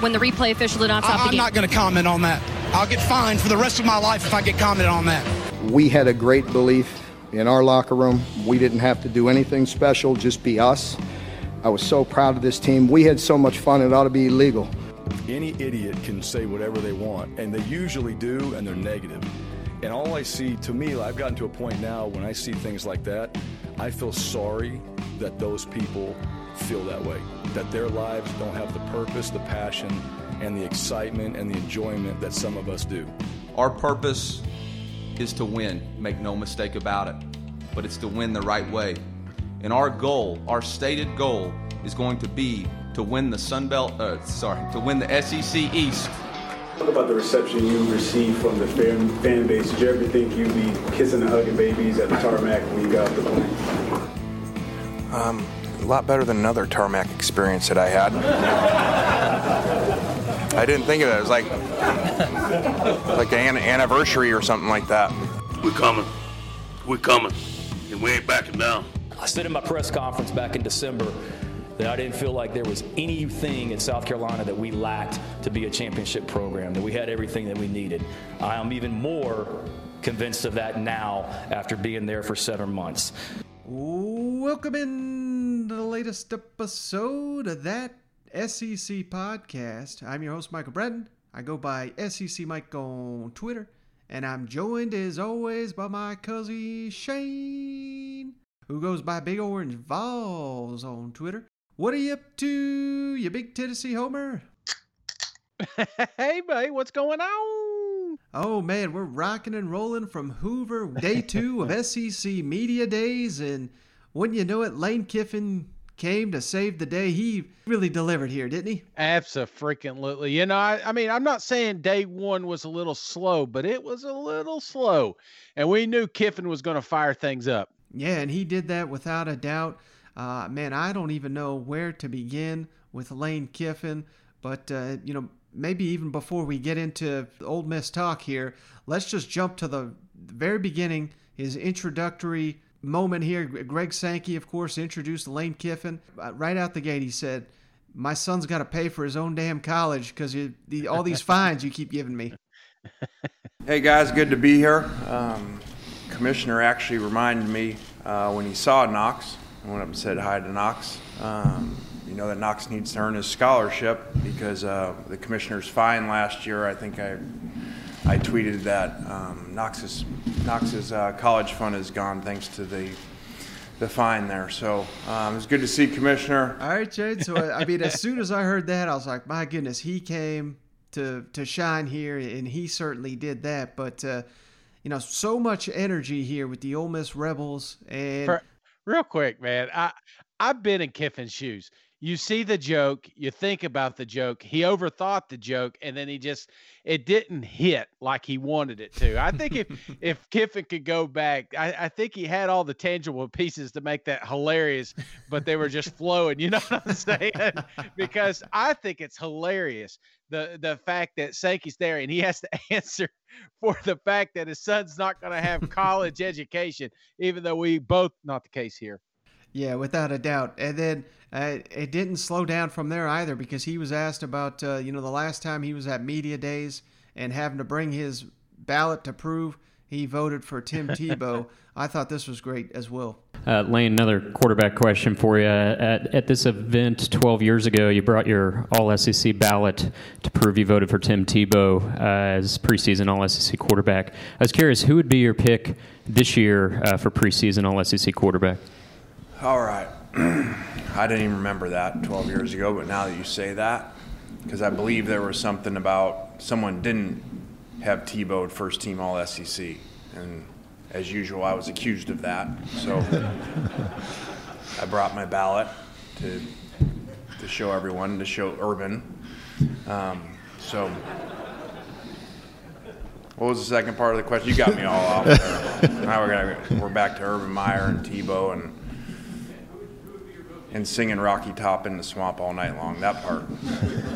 when the replay official did not stop I, the game? I'm not going to comment on that. I'll get fined for the rest of my life if I get commented on that. We had a great belief in our locker room. We didn't have to do anything special, just be us. I was so proud of this team. We had so much fun, it ought to be illegal. Any idiot can say whatever they want, and they usually do, and they're negative. And all I see, to me, I've gotten to a point now when I see things like that, I feel sorry that those people feel that way. That their lives don't have the purpose, the passion, and the excitement and the enjoyment that some of us do. Our purpose is to win, make no mistake about it. But it's to win the right way. And our goal, our stated goal, is going to be to win the Sun Belt, uh, sorry, to win the SEC East. Talk about the reception you received from the fan, fan base. Did you ever think you'd be kissing and hugging babies at the tarmac when you got off the plane? Um, a lot better than another tarmac experience that I had. I didn't think of it. It was like like an anniversary or something like that. We're coming. We're coming. And we ain't backing down. I said in my press conference back in December that I didn't feel like there was anything in South Carolina that we lacked to be a championship program, that we had everything that we needed. I am even more convinced of that now after being there for seven months. Welcome in to the latest episode of that SEC podcast. I'm your host, Michael Bratton. I go by SEC Mike on Twitter, and I'm joined as always by my cousin Shane, who goes by Big Orange Vols on Twitter. What are you up to, you big Tennessee homer? hey, mate, what's going on? Oh man, we're rocking and rolling from Hoover, day two of SEC Media Days, and wouldn't you know it, Lane Kiffin came to save the day. He really delivered here, didn't he? Absolutely. You know, I, I mean, I'm not saying day one was a little slow, but it was a little slow, and we knew Kiffin was going to fire things up. Yeah, and he did that without a doubt. Uh, man, I don't even know where to begin with Lane Kiffin, but uh, you know, maybe even before we get into Ole Miss talk here, let's just jump to the very beginning. His introductory moment here. Greg Sankey, of course, introduced Lane Kiffin uh, right out the gate. He said, "My son's got to pay for his own damn college because the, all these fines you keep giving me." Hey guys, good to be here. Um, commissioner actually reminded me uh, when he saw Knox. I went up and said hi to Knox. Um, you know that Knox needs to earn his scholarship because uh, the commissioner's fine last year. I think I I tweeted that um, Knox's Knox's uh, college fund is gone thanks to the the fine there. So um, it's good to see Commissioner. All right, Shane. So I mean, as soon as I heard that, I was like, my goodness, he came to to shine here, and he certainly did that. But uh, you know, so much energy here with the Ole Miss Rebels, and For, real quick, man, I I've been in Kiffin's shoes. You see the joke, you think about the joke. He overthought the joke, and then he just it didn't hit like he wanted it to. I think if if Kiffin could go back, I, I think he had all the tangible pieces to make that hilarious, but they were just flowing. You know what I'm saying? because I think it's hilarious the the fact that Sankey's there and he has to answer for the fact that his son's not going to have college education, even though we both not the case here. Yeah, without a doubt. And then uh, it didn't slow down from there either because he was asked about, uh, you know, the last time he was at media days and having to bring his ballot to prove he voted for Tim Tebow. I thought this was great as well. Uh, Lane, another quarterback question for you. At, at this event 12 years ago, you brought your All SEC ballot to prove you voted for Tim Tebow uh, as preseason All SEC quarterback. I was curious, who would be your pick this year uh, for preseason All SEC quarterback? All right. I didn't even remember that 12 years ago, but now that you say that, because I believe there was something about someone didn't have Tebow first team All SEC, and as usual, I was accused of that. So I brought my ballot to to show everyone, to show Urban. Um, so. What was the second part of the question? You got me all off. now we're gonna we're back to Urban Meyer and Tebow and and singing Rocky Top in the swamp all night long. That part.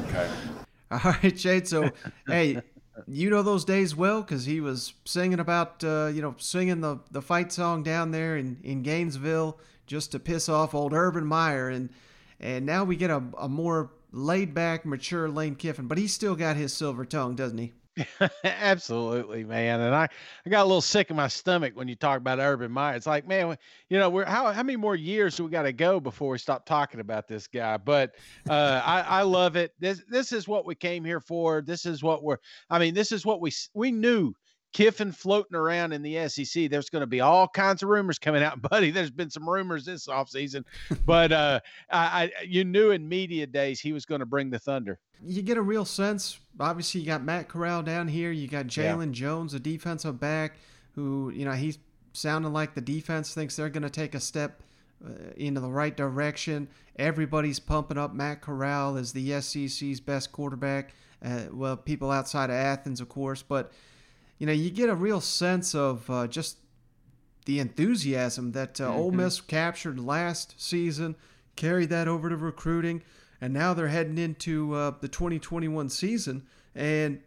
Okay. All right, Shane. So, hey, you know those days well because he was singing about, uh, you know, singing the, the fight song down there in, in Gainesville just to piss off old Urban Meyer. And and now we get a, a more laid back, mature Lane Kiffin, but he's still got his silver tongue, doesn't he? Absolutely, man. And I, I got a little sick in my stomach when you talk about Urban Meyer. It's like, man, you know, we're how how many more years do we got to go before we stop talking about this guy? But uh, I, I love it. This this is what we came here for. This is what we're. I mean, this is what we we knew Kiffin floating around in the SEC. There's going to be all kinds of rumors coming out, buddy. There's been some rumors this offseason, but uh, I, I, you knew in media days he was going to bring the thunder. You get a real sense. Obviously, you got Matt Corral down here. You got Jaylon yeah. Jones, a defensive back, who you know he's sounding like the defense thinks they're going to take a step uh, into the right direction. Everybody's pumping up Matt Corral as the SEC's best quarterback. Uh, well, people outside of Athens, of course, but you know, you get a real sense of uh, just the enthusiasm that uh, mm-hmm. Ole Miss captured last season, carried that over to recruiting, and now they're heading into uh, the 2021 season. And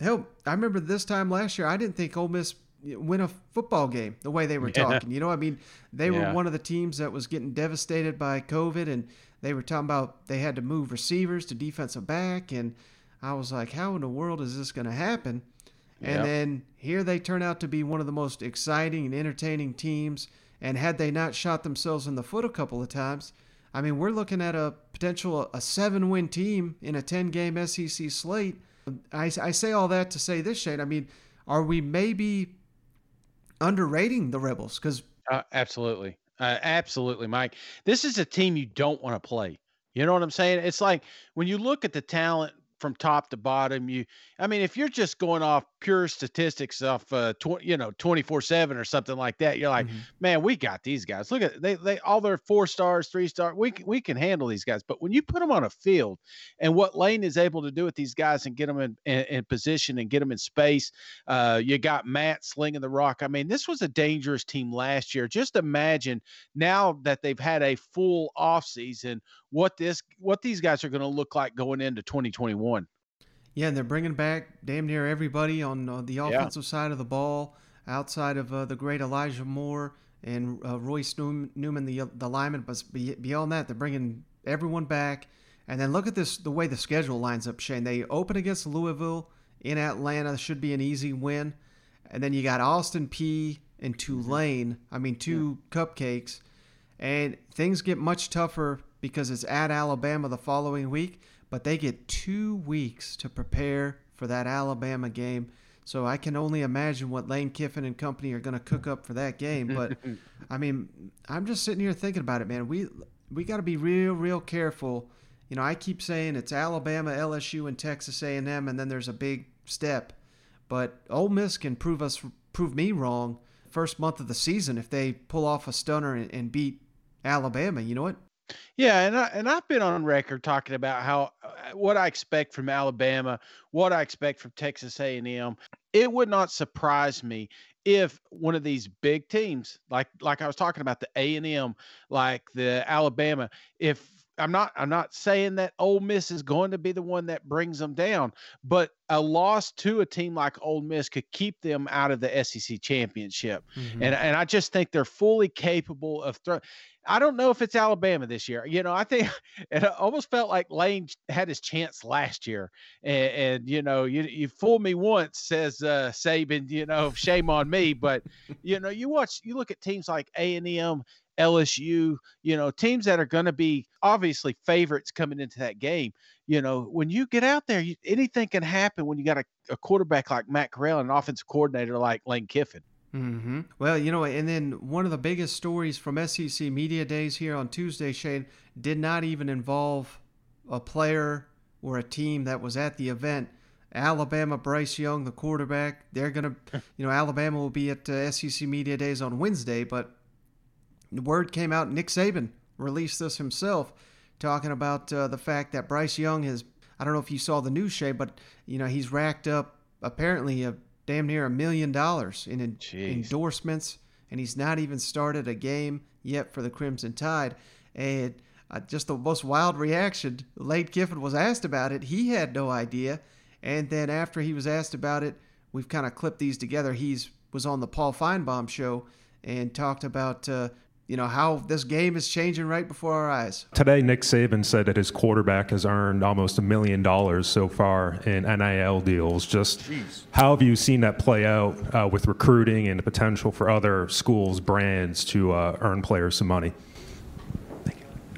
hell, I remember this time last year, I didn't think Ole Miss win a football game the way they were yeah. talking. You know, I mean, they yeah. were one of the teams that was getting devastated by COVID, and they were talking about they had to move receivers to defensive back, and I was like, how in the world is this going to happen? And yep. then here they turn out to be one of the most exciting and entertaining teams. And had they not shot themselves in the foot a couple of times, I mean, we're looking at a potential a seven win team in a 10 game SEC slate. I, I say all that to say this, Shane. I mean, are we maybe underrating the Rebels? Because uh, absolutely, uh, absolutely, Mike. This is a team you don't want to play. You know what I'm saying? It's like when you look at the talent from top to bottom. You, I mean, if you're just going off pure statistics off, uh, tw- you know, 24 seven or something like that, you're like, mm-hmm. man, we got these guys. Look at they, they all their four stars, three star. We can, we can handle these guys. But when you put them on a field, and what Lane is able to do with these guys and get them in, in, in position and get them in space, uh, you got Matt slinging the rock. I mean, this was a dangerous team last year. Just imagine now that they've had a full off season, what this, what these guys are going to look like going into 2021. Yeah, and they're bringing back damn near everybody on uh, the offensive yeah. side of the ball, outside of uh, the great Elijah Moore and uh, Royce Newman, the the lineman. But beyond that, they're bringing everyone back. And then look at this, the way the schedule lines up, Shane. They open against Louisville in Atlanta, should be an easy win. And then you got Austin Peay and Tulane. I mean, two yeah. cupcakes. And things get much tougher because it's at Alabama the following week but they get two weeks to prepare for that Alabama game. So I can only imagine what Lane Kiffin and company are going to cook up for that game. But I mean, I'm just sitting here thinking about it, man. We we got to be real, real careful. You know, I keep saying it's Alabama, LSU, and Texas A&M, and then there's a big step. But Ole Miss can prove us, prove me wrong. First month of the season, if they pull off a stunner and, and beat Alabama, you know what? Yeah, and I and I've been on record talking about how uh, what I expect from Alabama, what I expect from Texas A&M. It would not surprise me if one of these big teams, like like I was talking about the A&M, like the Alabama, if I'm not I'm not saying that Ole Miss is going to be the one that brings them down, but a loss to a team like Ole Miss could keep them out of the SEC championship. Mm-hmm. And and I just think they're fully capable of throwing I don't know if it's Alabama this year. You know, I think it almost felt like Lane had his chance last year, and, and you know, you you fooled me once, says uh, Saban. You know, shame on me. But you know, you watch, you look at teams like A and M, LSU. You know, teams that are going to be obviously favorites coming into that game. You know, when you get out there, you, anything can happen when you got a, a quarterback like Matt Corral and an offensive coordinator like Lane Kiffin. Mm-hmm. Well, you know, and then one of the biggest stories from SEC Media Days here on Tuesday, Shane, did not even involve a player or a team that was at the event. Alabama, Bryce Young, the quarterback, they're going to, you know, Alabama will be at uh, SEC Media Days on Wednesday, but word came out, Nick Saban released this himself, talking about uh, the fact that Bryce Young has, I don't know if you saw the news, Shane, but, you know, he's racked up apparently a damn near a million dollars in endorsements, and he's not even started a game yet for the Crimson Tide. And uh, just the most wild reaction. Lane Kiffin was asked about it. He had no idea. And then after he was asked about it, we've kind of clipped these together. He's was on the Paul Finebaum show and talked about uh, you know how this game is changing right before our eyes. Today, Nick Saban said that his quarterback has earned almost a million dollars so far in NIL deals. Just Jeez. how have you seen that play out uh, with recruiting and the potential for other schools, brands to uh, earn players some money?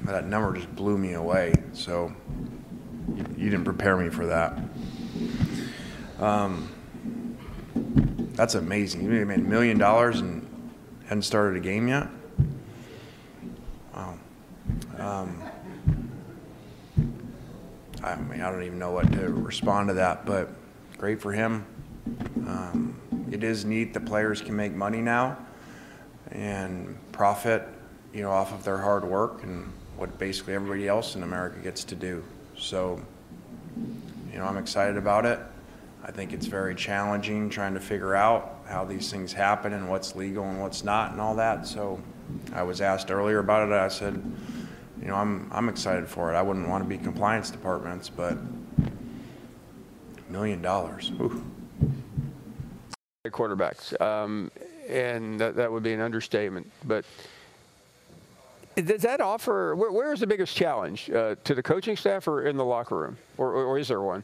That number just blew me away. So you, you didn't prepare me for that. Um, that's amazing. You made a million dollars and hadn't started a game yet. Um, I mean, I don't even know what to respond to that, but great for him. Um, it is neat that players can make money now and profit, you know, off of their hard work and what basically everybody else in America gets to do. So, you know, I'm excited about it. I think it's very challenging trying to figure out how these things happen and what's legal and what's not and all that. So, I was asked earlier about it. I said, you know, I'm, I'm excited for it. I wouldn't want to be compliance departments, but million dollars. Quarterbacks, um, and that, that would be an understatement. But does that offer? where, where is the biggest challenge uh, to the coaching staff or in the locker room, or, or, is there one?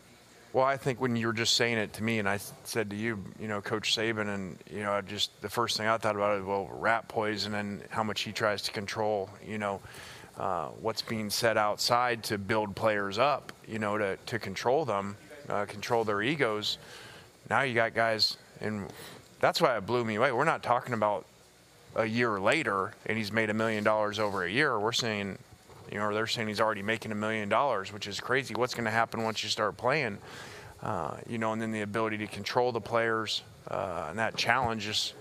Well, I think when you were just saying it to me, and I said to you, you know, Coach Saban, and you know, just the first thing I thought about is well, rat poison and how much he tries to control, you know. Uh, what's being said outside to build players up, you know, to, to control them, uh, control their egos. Now you got guys, and that's why it blew me away. We're not talking about a year later and he's made a million dollars over a year. We're saying, you know, they're saying he's already making a million dollars, which is crazy. What's going to happen once you start playing? Uh, you know, and then the ability to control the players uh, and that challenge is,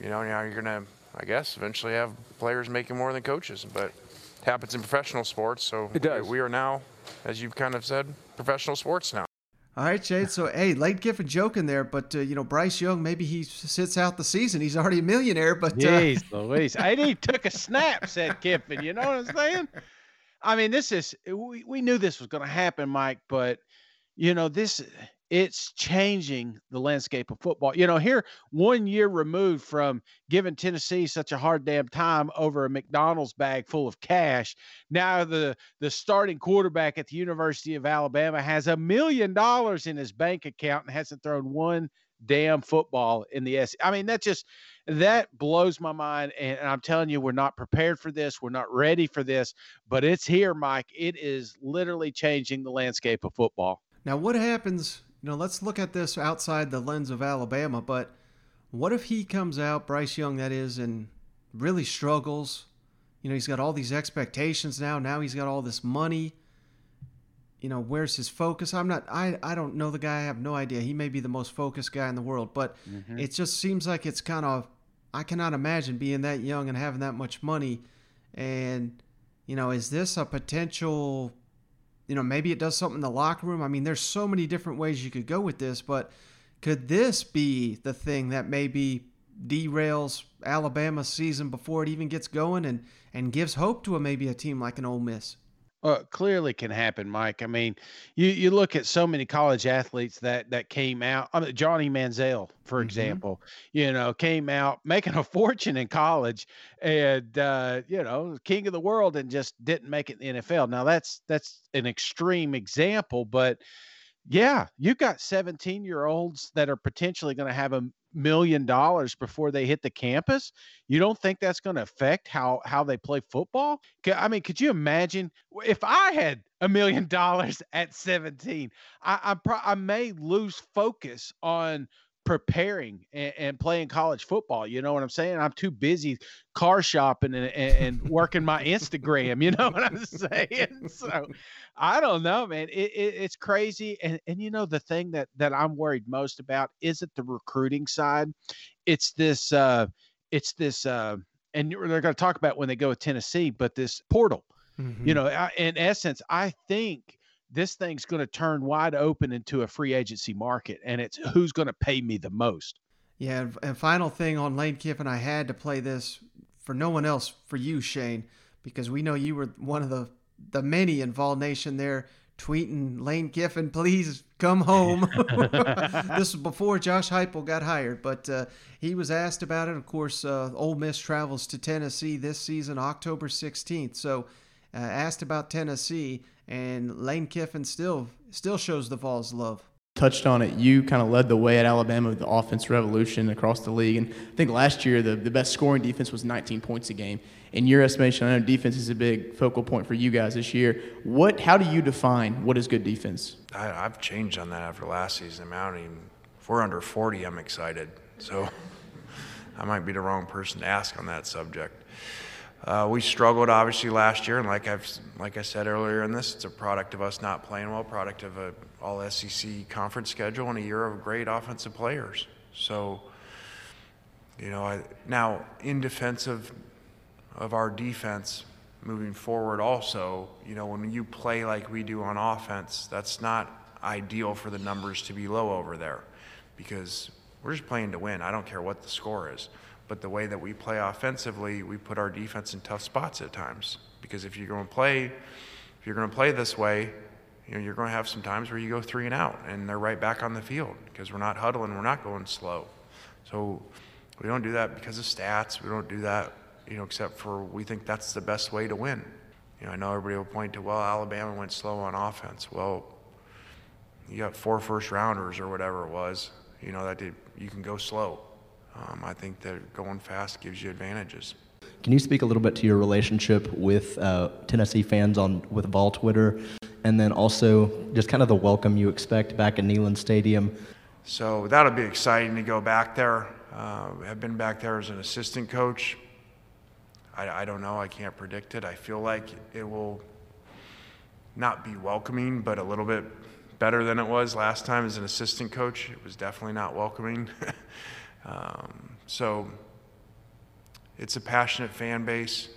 you know, now you're going to I guess eventually have players making more than coaches, but it happens in professional sports. So it does. We, are now, as you've kind of said, professional sports now. All right, Shane. So, hey, late Lane Kiffin joking there, but uh, you know Bryce Young, maybe he sits out the season. He's already a millionaire, but uh... jeez, Louise, I he took a snap, said Kiffin. You know what I'm saying? I mean, this is we, we knew this was going to happen, Mike, but you know this it's changing the landscape of football. You know, here one year removed from giving Tennessee such a hard damn time over a McDonald's bag full of cash. Now the the starting quarterback at the University of Alabama has a million dollars in his bank account and hasn't thrown one damn football in the S. I mean, that just that blows my mind. And, and I'm telling you, we're not prepared for this. We're not ready for this, but it's here, Mike. It is literally changing the landscape of football. Now, what happens you know, let's look at this outside the lens of Alabama, but what if he comes out, Bryce Young, that is, and really struggles? You know, he's got all these expectations now. Now he's got all this money. You know, where's his focus? I'm not, I, I don't know the guy. I have no idea. He may be the most focused guy in the world, but mm-hmm. it just seems like it's kind of, I cannot imagine being that young and having that much money. And, you know, is this a potential you know, maybe it does something in the locker room. I mean, there's so many different ways you could go with this, but could this be the thing that maybe derails Alabama's season before it even gets going and and gives hope to a maybe a team like an Ole Miss? Well, clearly can happen, Mike. I mean, you you look at so many college athletes that that came out. I mean, Johnny Manziel, for mm-hmm. example, you know, came out making a fortune in college, and uh, you know, king of the world, and just didn't make it in the NFL. Now that's that's an extreme example, but yeah, you've got 17 year olds that are potentially going to have a million dollars before they hit the campus you don't think that's going to affect how how they play football? I mean could you imagine if i had a million dollars at 17 i I, pro- I may lose focus on preparing and, and, playing college football. You know what I'm saying? I'm too busy car shopping and, and, and working my Instagram. You know what I'm saying? So I don't know, man. It, it, it's crazy. And, and you know, the thing that, that I'm worried most about isn't the recruiting side. It's this, uh, it's this, uh, and they're going to talk about when they go to Tennessee, but this portal, mm-hmm. you know, I, in essence, I think this thing's going to turn wide open into a free agency market, and it's who's going to pay me the most. Yeah, and final thing on Lane Kiffin, I had to play this for no one else, for you, Shane, because we know you were one of the the many in Vol Nation there tweeting Lane Kiffin, please come home. this was before Josh Heupel got hired, but uh, he was asked about it. Of course, uh, Ole Miss travels to Tennessee this season, October 16th. So, uh, asked about Tennessee, and Lane Kiffin still still shows the Vols love touched on it. You kind of led the way at Alabama with the offense revolution across the league. And I think last year the, the best scoring defense was 19 points a game. In your estimation, I know defense is a big focal point for you guys this year. What? How do you define what is good defense? I, have changed on that after last season. I don't even, if we're under 40, I'm excited. So I might be the wrong person to ask on that subject. Uh, we struggled obviously last year, and like I've like I said earlier in this, it's a product of us not playing well, product of a all SEC conference schedule, and a year of great offensive players. So, you know, I, now in defense of of our defense moving forward, also, you know, when you play like we do on offense, that's not ideal for the numbers to be low over there, because we're just playing to win. I don't care what the score is. But the way that we play offensively, we put our defense in tough spots at times. Because if you're going to play, if you're going to play this way, you know, you're going to have some times where you go three and out, and they're right back on the field because we're not huddling, we're not going slow. So we don't do that because of stats. We don't do that, you know, except for we think that's the best way to win. You know, I know everybody will point to, well, Alabama went slow on offense. Well, you got four first rounders or whatever it was. You know that did, you can go slow um, I think that going fast gives you advantages. Can you speak a little bit to your relationship with uh, Tennessee fans on with Vol Twitter, and then also just kind of the welcome you expect back at Neyland Stadium? So that'll be exciting to go back there. Uh, I've been back there as an assistant coach. I, I don't know. I can't predict it. I feel like it will not be welcoming, but a little bit better than it was last time as an assistant coach. It was definitely not welcoming. Um, so it's a passionate fan base.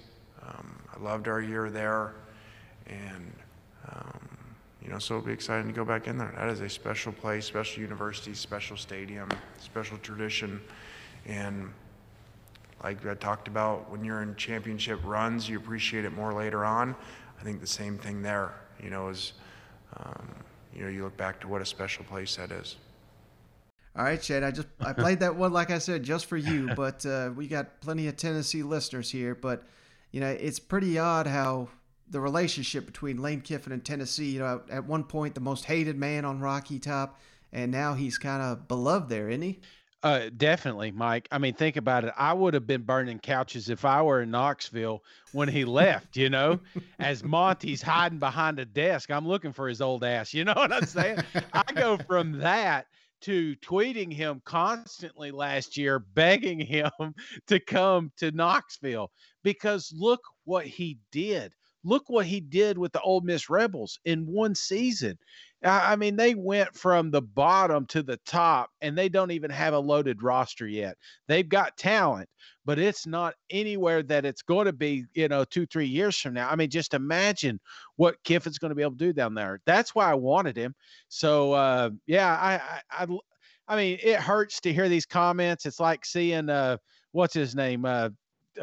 Um, I loved our year there, and um, you know, so it'll be exciting to go back in there. That is a special place, special university, special stadium, special tradition, and like I talked about, when you're in championship runs, you appreciate it more later on. I think the same thing there. You know, is um, you know, you look back to what a special place that is. All right, Shane. I just I played that one like I said just for you, but uh, we got plenty of Tennessee listeners here. But you know, it's pretty odd how the relationship between Lane Kiffin and Tennessee. You know, at one point the most hated man on Rocky Top, and now he's kind of beloved there, isn't he? Uh, definitely, Mike. I mean, think about it. I would have been burning couches if I were in Knoxville when he left, you know, as Monte's hiding behind a desk. I'm looking for his old ass. You know what I'm saying? I go from that to tweeting him constantly last year, begging him to come to Knoxville because look what he did. Look what he did with the Ole Miss Rebels in one season. I mean, they went from the bottom to the top, and they don't even have a loaded roster yet. They've got talent, but it's not anywhere that it's going to be, you know, two, three years from now. I mean, just imagine what Kiffin's going to be able to do down there. That's why I wanted him. So, uh, yeah, I, I, I, I mean, it hurts to hear these comments. It's like seeing, uh, what's his name? Uh,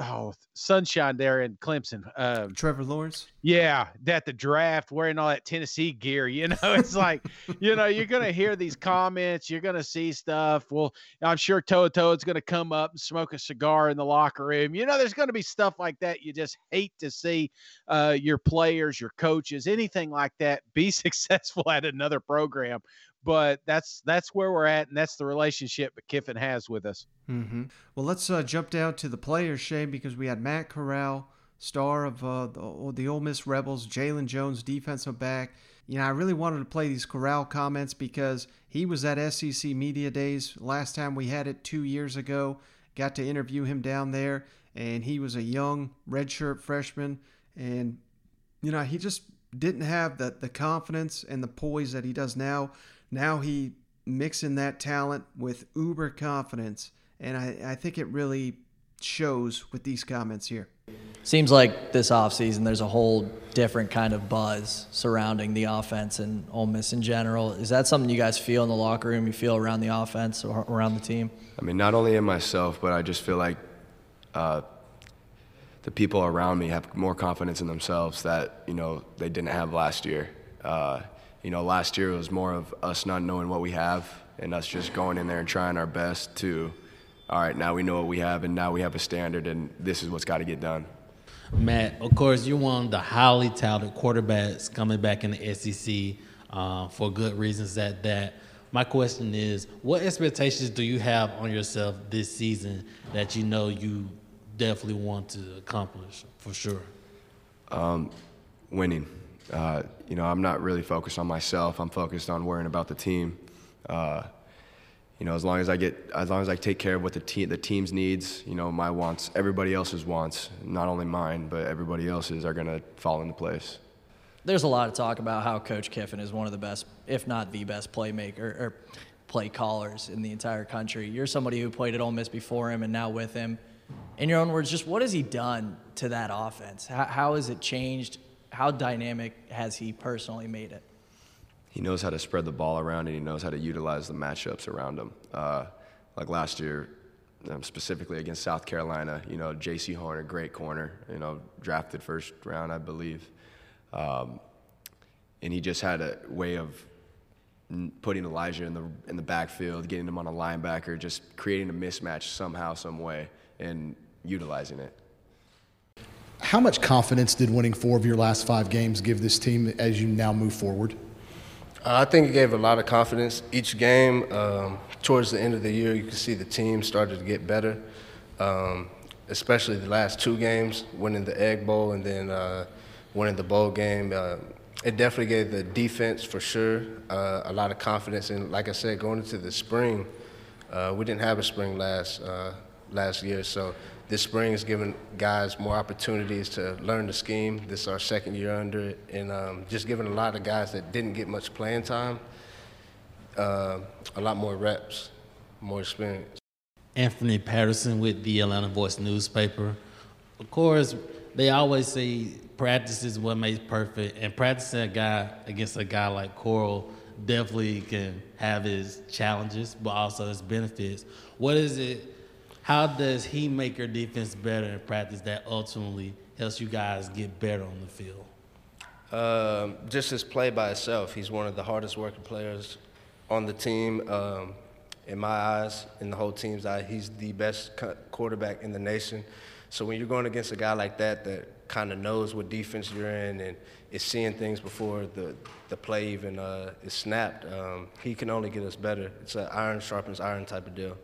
oh sunshine there in Clemson. Um, Trevor Lawrence. Yeah, that the draft wearing all that Tennessee gear. You know, it's like you know you're gonna hear these comments, you're gonna see stuff. Well, I'm sure Toto is gonna come up and smoke a cigar in the locker room. You know, there's gonna be stuff like that. You just hate to see uh, your players, your coaches, anything like that be successful at another program but that's that's where we're at, and that's the relationship that Kiffin has with us. Mm-hmm. Well, let's uh, jump down to the players, Shane, because we had Matt Corral, star of uh, the, the Ole Miss Rebels, Jaylon Jones, defensive back. You know, I really wanted to play these Corral comments because he was at SEC Media Days last time we had it two years ago. Got to interview him down there, and he was a young redshirt freshman, and you know he just didn't have the the confidence and the poise that he does now. Now he mixing that talent with uber confidence, and I, I think it really shows with these comments here. Seems like this offseason there's a whole different kind of buzz surrounding the offense and Ole Miss in general. Is that something you guys feel in the locker room? You feel around the offense or around the team? I mean, not only in myself, but I just feel like uh, the people around me have more confidence in themselves that you know they didn't have last year. Uh, you know, last year it was more of us not knowing what we have and us just going in there and trying our best to, all right, now we know what we have and now we have a standard and this is what's got to get done. Matt, of course, you're one of the highly touted quarterbacks coming back in the SEC uh, for good reasons at that. My question is, what expectations do you have on yourself this season that you know you definitely want to accomplish for sure? Um, winning. Uh, you know, I'm not really focused on myself. I'm focused on worrying about the team. Uh, you know, as long as I get, as long as I take care of what the team, the team's needs, you know, my wants, everybody else's wants, not only mine, but everybody else's are gonna fall into place. There's a lot of talk about how Coach Kiffin is one of the best, if not the best, playmaker or play callers in the entire country. You're somebody who played at Ole Miss before him and now with him. In your own words, just what has he done to that offense? How, how has it changed? How dynamic has he personally made it? he knows how to spread the ball around and he knows how to utilize the matchups around him. Uh, like last year, um, specifically against South Carolina, you know, Jaycee Horn, a great corner, you know, drafted first round, I believe. Um, and he just had a way of putting Elijah in the in the backfield, getting him on a linebacker, just creating a mismatch somehow, some way, and utilizing it. How much confidence did winning four of your last five games give this team as you now move forward? Uh, I think it gave a lot of confidence. Each game, um, towards the end of the year, you could see the team started to get better, um, especially the last two games, winning the Egg Bowl and then uh, winning the bowl game. Uh, it definitely gave the defense, for sure, uh, a lot of confidence. And like I said, going into the spring, uh, we didn't have a spring last uh, last year, so this spring is giving guys more opportunities to learn the scheme. This is our second year under it, and um, just giving a lot of guys that didn't get much playing time uh, a lot more reps, more experience. Anthony Patterson with the Atlanta Voice newspaper. Of course, they always say practice is what makes perfect, and practicing a guy against a guy like Corral definitely can have his challenges, but also his benefits. What is it? How does he make your defense better in practice that ultimately helps you guys get better on the field? Um, just his play by itself, he's one of the hardest working players on the team. Um, in my eyes, in the whole team's eye, he's the best quarterback in the nation. So when you're going against a guy like that, that kind of knows what defense you're in and is seeing things before the the play even uh, is snapped, um, he can only get us better. It's an iron sharpens iron type of deal.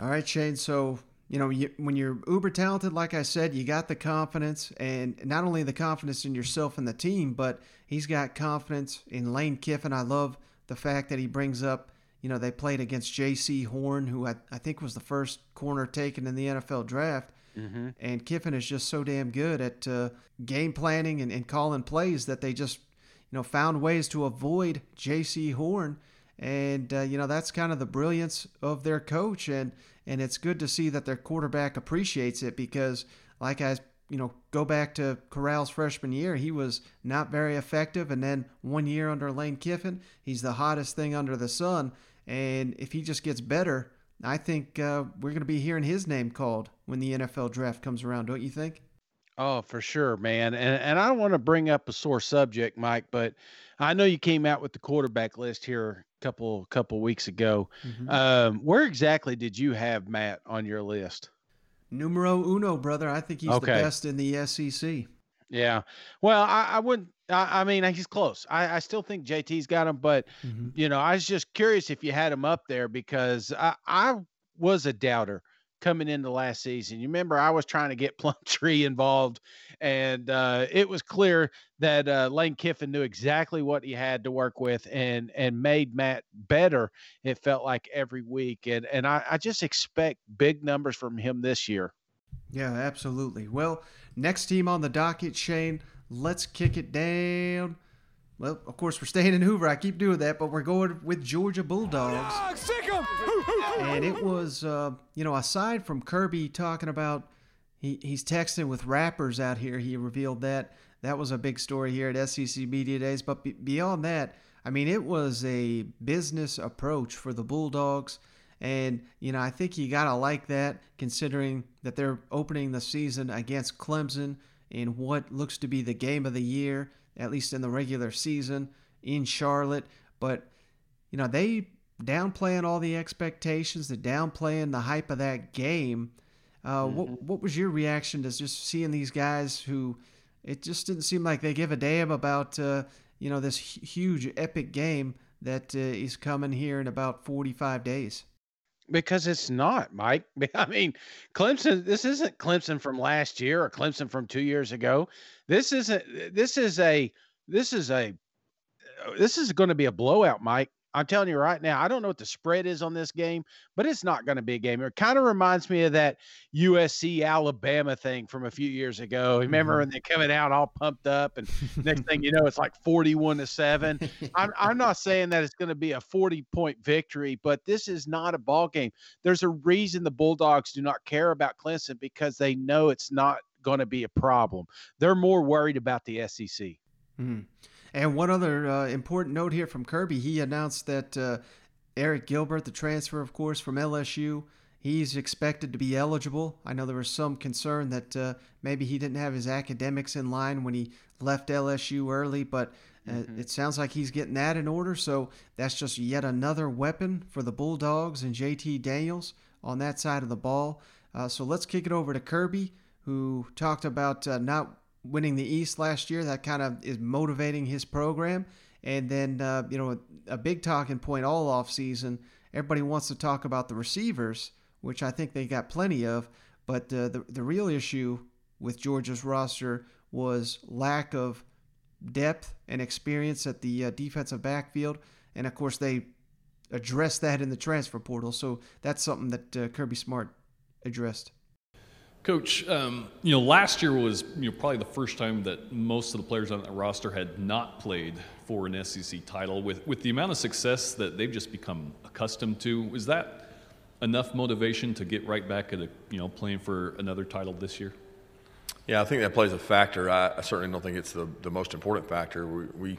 All right, Shane. So, you know, you, when you're uber talented, like I said, you got the confidence, and not only the confidence in yourself and the team, but he's got confidence in Lane Kiffin. I love the fact that he brings up, you know, they played against Jaycee Horn, who I, I think was the first corner taken in the NFL draft. Mm-hmm. And Kiffin is just so damn good at uh, game planning and, and calling plays that they just, you know, found ways to avoid Jaycee Horn and uh, you know that's kind of the brilliance of their coach. And and it's good to see that their quarterback appreciates it because like I you know go back to Corral's freshman year he was not very effective. And then one year under Lane Kiffin he's the hottest thing under the sun. And if he just gets better I think uh, we're going to be hearing his name called when the NFL draft comes around don't you think? Oh, for sure, man. And and I don't want to bring up a sore subject, Mike, but I know you came out with the quarterback list here couple couple weeks ago. Mm-hmm. Um, where exactly did you have Matt on your list? Numero uno, brother. I think he's okay. the best in the SEC. Yeah. Well, I, I wouldn't. I, I, mean, he's close. I, I still think JT's got him, but mm-hmm. you know, I was just curious if you had him up there because I, I was a doubter coming into last season. You remember I was trying to get Plumlee involved, and uh, it was clear that uh, Lane Kiffin knew exactly what he had to work with and and made Matt better. It felt like every week, and and I, I just expect big numbers from him this year. Yeah, absolutely. Well, next team on the docket, Shane. Let's kick it down. Well, of course, we're staying in Hoover. I keep doing that, but we're going with Georgia Bulldogs. and it was, uh, you know, aside from Kirby talking about he, he's texting with rappers out here, he revealed that. That was a big story here at SEC Media Days. But be- beyond that, I mean, it was a business approach for the Bulldogs. And, you know, I think you got to like that considering that they're opening the season against Clemson in what looks to be the game of the year at least in the regular season. in Charlotte. But, you know, they downplaying all the expectations, they're downplaying the hype of that game. Uh, mm-hmm. What what was your reaction to just seeing these guys who it just didn't seem like they give a damn about uh, you know this huge epic game that uh, is coming here in about 45 days? Because it's not, Mike. I mean, Clemson. This isn't Clemson from last year or Clemson from two years ago. This isn't. This is a. This is a. Uh, this is going to be a blowout, Mike. I'm telling you right now, I don't know what the spread is on this game, but it's not going to be a game. It kind of reminds me of that USC Alabama thing from a few years ago. Remember mm-hmm. when they're coming out all pumped up, and next thing you know, it's like 41 to seven. I'm, I'm not saying that it's going to be a 40 point victory, but this is not a ball game. There's a reason the Bulldogs do not care about Clemson because they know it's not going to be a problem. They're more worried about the SEC. Mm-hmm. And one other uh, important note here from Kirby, he announced that uh, Arik Gilbert, the transfer, of course, from LSU, he's expected to be eligible. I know there was some concern that uh, maybe he didn't have his academics in line when he left LSU early, but uh, mm-hmm. it sounds like he's getting that in order. So that's just yet another weapon for the Bulldogs and JT Daniels on that side of the ball. Uh, so let's kick it over to Kirby, who talked about uh, not winning the East last year. That kind of is motivating his program. And then, uh, you know, a, a, big talking point all off season. Everybody wants to talk about the receivers, which I think they got plenty of. But uh, the the real issue with Georgia's roster was lack of depth and experience at the uh, defensive backfield, and of course they addressed that in the transfer portal. So that's something that uh, Kirby Smart addressed. Coach, um, you know, last year was you know probably the first time that most of the players on that roster had not played for an SEC title. With with the amount of success that they've just become accustomed to, is that enough motivation to get right back at a, you know playing for another title this year? Yeah, I think that plays a factor. I, I certainly don't think it's the, the most important factor. We, we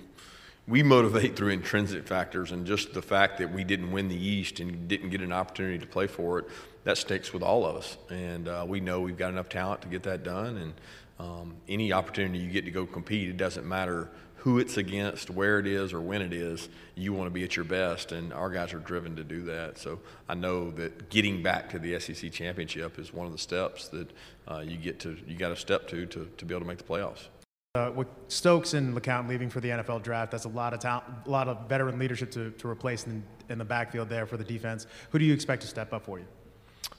we motivate through intrinsic factors and just the fact that we didn't win the East and didn't get an opportunity to play for it, that sticks with all of us. And uh, we know we've got enough talent to get that done. And um, any opportunity you get to go compete, it doesn't matter who it's against, where it is, or when it is, you want to be at your best. And our guys are driven to do that. So I know that getting back to the SEC championship is one of the steps that uh, you get to, you got to step to, to to be able to make the playoffs. Uh, with Stokes and LeCounte leaving for the NFL draft, that's a lot of talent, a lot of veteran leadership to, to replace in, in the backfield there for the defense. Who do you expect to step up for you?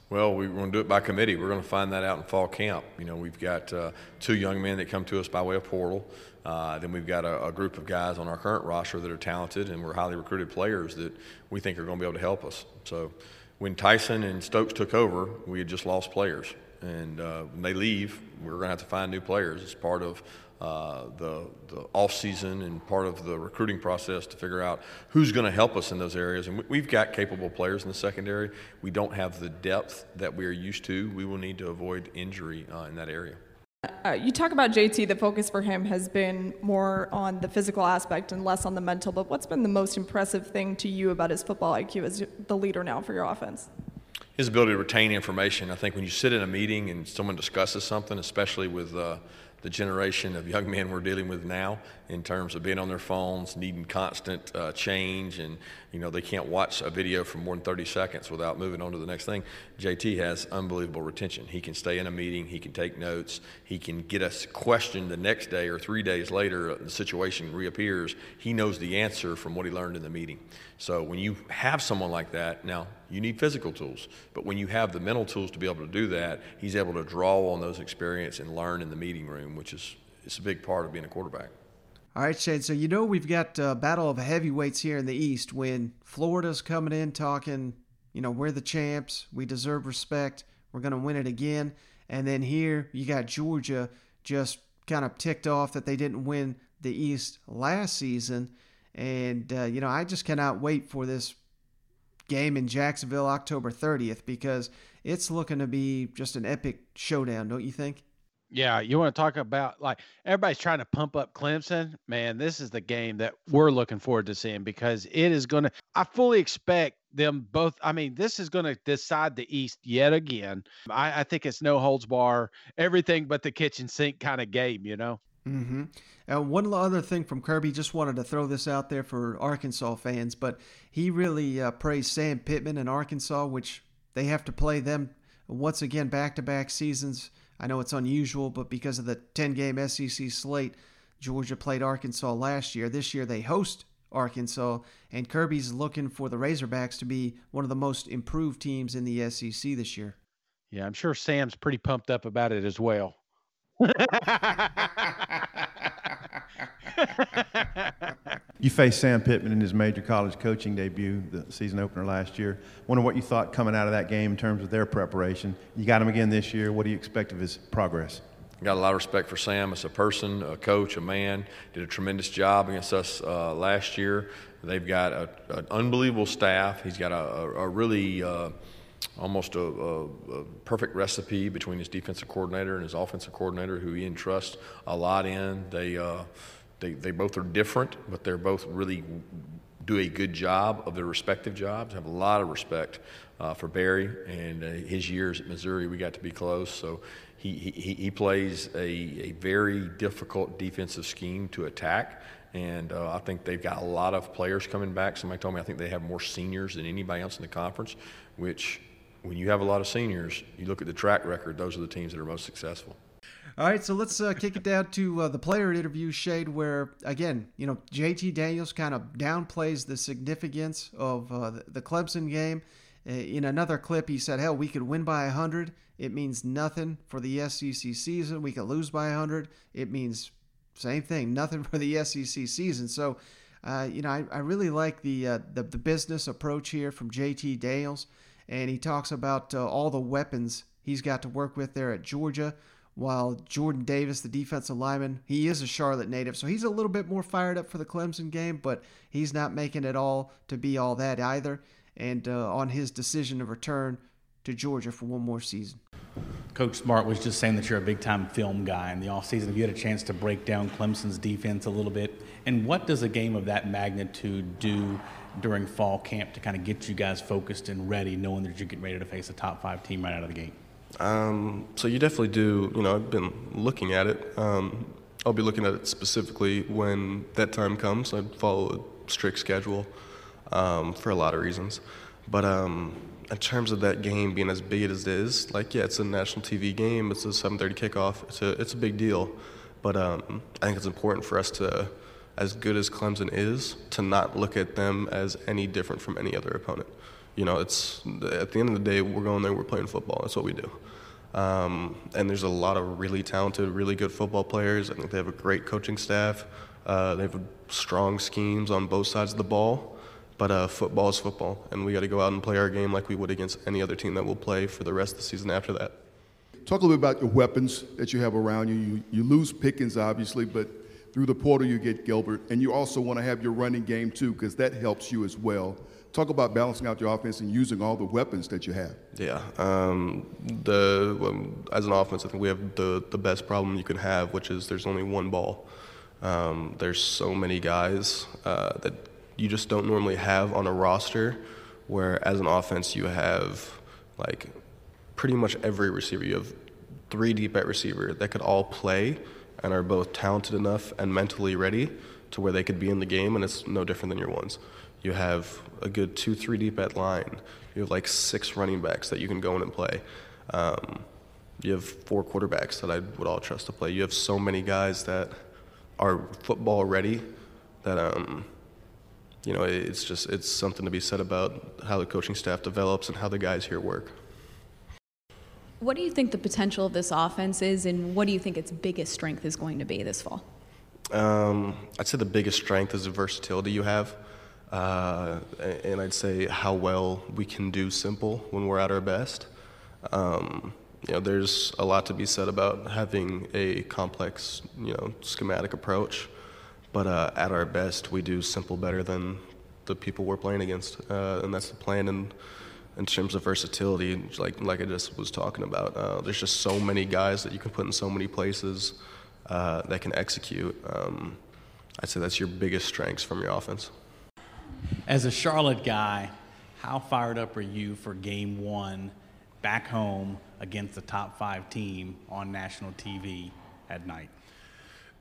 Well, we're going to do it by committee. We're going to find that out in fall camp. You know, we've got uh, two young men that come to us by way of portal. Uh, then we've got a, a, group of guys on our current roster that are talented and we're highly recruited players that we think are going to be able to help us. So when Tyson and Stokes took over, we had just lost players. And uh, when they leave, we're going to have to find new players. It's part of uh, the, the off season and part of the recruiting process to figure out who's going to help us in those areas. And we've got capable players in the secondary. We don't have the depth that we are used to. We will need to avoid injury uh, in that area. Uh, you talk about JT, the focus for him has been more on the physical aspect and less on the mental, but what's been the most impressive thing to you about his football IQ as the leader now for your offense? His ability to retain information. I think when you sit in a meeting and someone discusses something, especially with uh, the generation of young men we're dealing with now in terms of being on their phones, needing constant uh, change, and you know they can't watch a video for more than 30 seconds without moving on to the next thing. JT has unbelievable retention. He can stay in a meeting, he can take notes, he can get a question the next day or three days later. Uh, the situation reappears. He knows the answer from what he learned in the meeting. So when you have someone like that, now you need physical tools, but when you have the mental tools to be able to do that, he's able to draw on those experience and learn in the meeting room, which is it's a big part of being a quarterback. All right, Shane. So you know we've got a battle of heavyweights here in the East. When Florida's coming in talking, you know we're the champs, we deserve respect, we're going to win it again, and then here you got Georgia just kind of ticked off that they didn't win the East last season, and uh, you know I just cannot wait for this game in Jacksonville October 30th because it's looking to be just an epic showdown, don't you think? Yeah, you want to talk about like everybody's trying to pump up Clemson. Man, this is the game that we're looking forward to seeing because it is going to, I fully expect them both. I mean, this is going to decide the East yet again. I, I think it's no holds bar, everything but the kitchen sink kind of game, you know? Mm-hmm. Uh, one other thing from Kirby, just wanted to throw this out there for Arkansas fans, but he really uh, praised Sam Pittman and Arkansas, which they have to play them once again back to back seasons. I know it's unusual, but because of the 10 game SEC slate, Georgia played Arkansas last year. This year they host Arkansas, and Kirby's looking for the Razorbacks to be one of the most improved teams in the SEC this year. Yeah, I'm sure Sam's pretty pumped up about it as well. you faced Sam Pittman in his major college coaching debut, the season opener last year. Wonder what you thought coming out of that game in terms of their preparation. You got him again this year. What do you expect of his progress? got a lot of respect for Sam as a person, a coach, a man. Did a tremendous job against us uh, last year. They've got a, an unbelievable staff. He's got a, a, a really uh, almost a, a, perfect recipe between his defensive coordinator and his offensive coordinator, who he entrusts a lot in. They uh, they they both are different, but they're both really do a good job of their respective jobs. I have a lot of respect uh, for Barry and uh, his years at Missouri. We got to be close, so he, he, he plays a, a very difficult defensive scheme to attack. And uh, I think they've got a lot of players coming back. Somebody told me I think they have more seniors than anybody else in the conference, which, when you have a lot of seniors, you look at the track record, those are the teams that are most successful. All right, so let's uh, kick it down to uh, the player interview, Shane, where, again, you know, JT Daniels kind of downplays the significance of uh, the Clemson game. Uh, in another clip, he said, hell, we could win by 100 it means nothing for the SEC season. We could lose by 100. It means same thing, nothing for the SEC season. So, uh, you know, I, I really like the, uh, the, the business approach here from JT Daniels, and he talks about uh, all the weapons he's got to work with there at Georgia. While Jordan Davis, the defensive lineman, he is a Charlotte native, so he's a little bit more fired up for the Clemson game, but he's not making it all to be all that either. And uh, on his decision to return to Georgia for one more season. Coach Smart was just saying that you're a big time film guy in the offseason. Have you had a chance to break down Clemson's defense a little bit? And what does a game of that magnitude do during fall camp to kind of get you guys focused and ready, knowing that you're getting ready to face a top five team right out of the gate? Um, so you definitely do. You know, I've been looking at it. Um, I'll be looking at it specifically when that time comes. I follow a strict schedule um, for a lot of reasons, but um, in terms of that game being as big as it is, like yeah, it's a national TV game. It's a 7:30 kickoff. It's a it's a big deal, but um, I think it's important for us to, as good as Clemson is, to not look at them as any different from any other opponent. You know, it's at the end of the day, we're going there. We're playing football. That's what we do. Um, and there's a lot of really talented, really good football players. I think they have a great coaching staff. Uh, they have strong schemes on both sides of the ball. But uh, football is football, and we got to go out and play our game like we would against any other team that we'll play for the rest of the season after that. Talk a little bit about your weapons that you have around you. You, you lose Pickens, obviously, but through the portal you get Gilbert, and you also want to have your running game too, because that helps you as well. Talk about balancing out your offense and using all the weapons that you have. Yeah, um, the um, as an offense, I think we have the the best problem you can have, which is there's only one ball. Um, there's so many guys uh, that you just don't normally have on a roster. Where as an offense, you have like pretty much every receiver. You have three deep at receiver that could all play and are both talented enough and mentally ready to where they could be in the game, and it's no different than your ones. You have a good two, three deep at line. You have like six running backs that you can go in and play. Um, you have four quarterbacks that I would all trust to play. You have so many guys that are football ready that um, you know, it's just it's something to be said about how the coaching staff develops and how the guys here work. What do you think the potential of this offense is, and what do you think its biggest strength is going to be this fall? Um, I'd say the biggest strength is the versatility you have, uh, and I'd say how well we can do simple when we're at our best. Um, you know, there's a lot to be said about having a complex, you know, schematic approach. But uh, at our best, we do simple better than the people we're playing against, uh, and that's the plan. And in terms of versatility, like like I just was talking about, uh, there's just so many guys that you can put in so many places uh, that can execute. Um, I'd say that's your biggest strengths from your offense. As a Charlotte guy, how fired up are you for Game One back home against the top five team on national TV at night?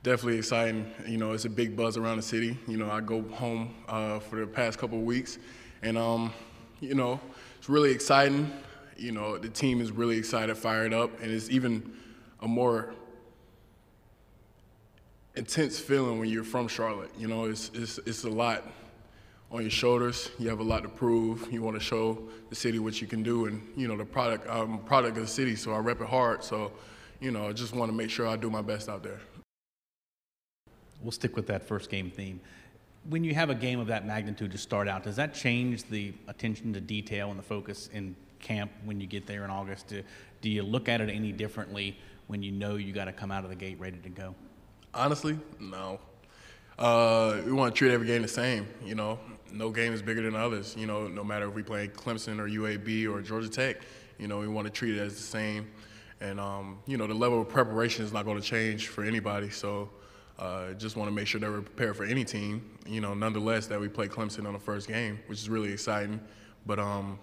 definitely exciting. You know, it's a big buzz around the city. You know, I go home uh, for the past couple of weeks, and um, you know, it's really exciting. You know, the team is really excited, fired up, and it's even a more intense feeling when you're from Charlotte. You know, it's it's it's a lot on your shoulders. You have a lot to prove. You want to show the city what you can do, and you know, the product. I'm a product of the city, so I rep it hard. So, you know, I just want to make sure I do my best out there. We'll stick with that first game theme. When you have a game of that magnitude to start out, does that change the attention to detail and the focus in camp when you get there in August? Do, do you look at it any differently when you know you got to come out of the gate ready to go? Honestly, no. Uh, we want to treat every game the same. You know, no game is bigger than others. You know, no matter if we play Clemson or UAB or Georgia Tech, you know, we want to treat it as the same. And um, you know, the level of preparation is not going to change for anybody. So uh, just want to make sure that we're prepared for any team. You know, nonetheless, that we play Clemson on the first game, which is really exciting. But um,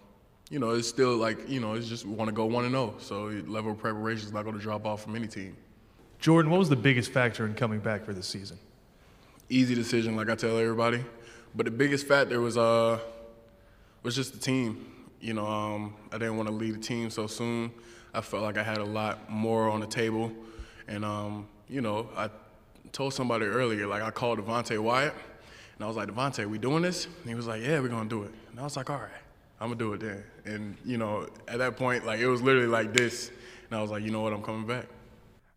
you know, it's still like you know, it's just we want to go one and zero. Oh. So level of preparation is not going to drop off from any team. Jordan, what was the biggest factor in coming back for this season? Easy decision, like I tell everybody. But the biggest factor was uh was just the team. You know, um, I didn't want to leave the team so soon. I felt like I had a lot more on the table, and um, you know, I told somebody earlier, like I called Devonte Wyatt, and I was like, Devonte, we doing this? And he was like, Yeah, we're gonna do it. And I was like, All right, I'm gonna do it then. And you know, at that point, like it was literally like this, and I was like, You know what? I'm coming back.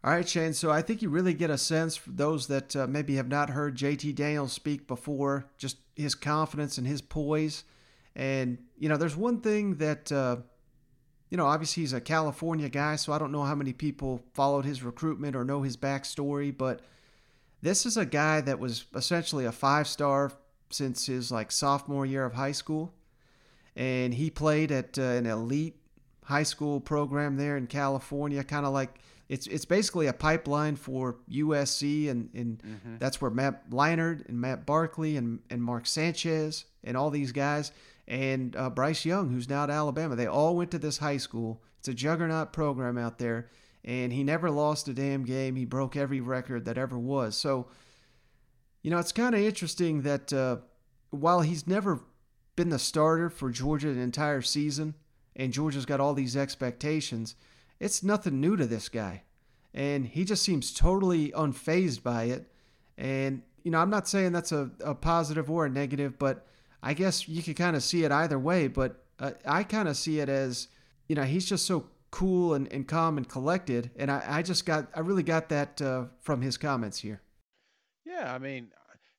All right, Shane. So I think you really get a sense for those that uh, maybe have not heard JT Daniels speak before, just his confidence and his poise. And, you know, there's one thing that, uh, you know, obviously he's a California guy, so I don't know how many people followed his recruitment or know his backstory, but this is a guy that was essentially a five star since his like sophomore year of high school. And he played at uh, an elite high school program there in California, kind of like it's it's basically a pipeline for USC, and, and mm-hmm. that's where Matt Leinart and Matt Barkley and, and Mark Sanchez and all these guys and uh, Bryce Young, who's now at Alabama, they all went to this high school. It's a juggernaut program out there, and he never lost a damn game. He broke every record that ever was. So, you know, it's kind of interesting that uh, while he's never been the starter for Georgia an entire season, and Georgia's got all these expectations – it's nothing new to this guy. And he just seems totally unfazed by it. And, you know, I'm not saying that's a, a positive or a negative, but I guess you could kind of see it either way. But uh, I kind of see it as, you know, he's just so cool and, and calm and collected. And I, I just got, I really got that uh, from his comments here. Yeah. I mean,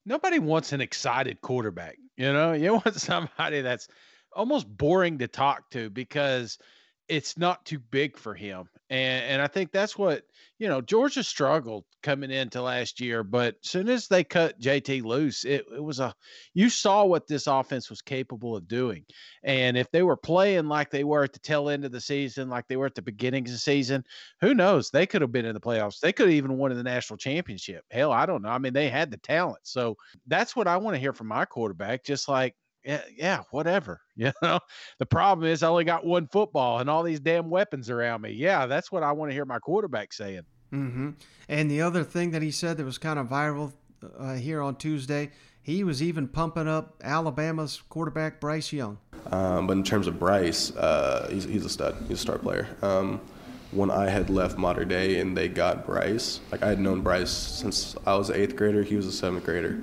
nobody wants an excited quarterback. You know, you want somebody that's almost boring to talk to because – it's not too big for him. And and I think that's what, you know, Georgia struggled coming into last year, but as soon as they cut JT loose, it, it was a you saw what this offense was capable of doing. And if they were playing like they were at the tail end of the season, like they were at the beginning of the season, who knows? They could have been in the playoffs. They could have even won the national championship. Hell, I don't know. I mean, they had the talent. So that's what I want to hear from my quarterback, just like yeah, yeah, whatever. You know, the problem is I only got one football and all these damn weapons around me. Yeah, that's what I want to hear my quarterback saying. Mm-hmm. And the other thing that he said that was kind of viral uh, here on Tuesday, he was even pumping up Alabama's quarterback Bryce Young. Um, but in terms of Bryce, uh, he's, he's a stud. He's a star player. Um, when I had left Mater Dei and they got Bryce, like I had known Bryce since I was an eighth grader. He was a seventh grader.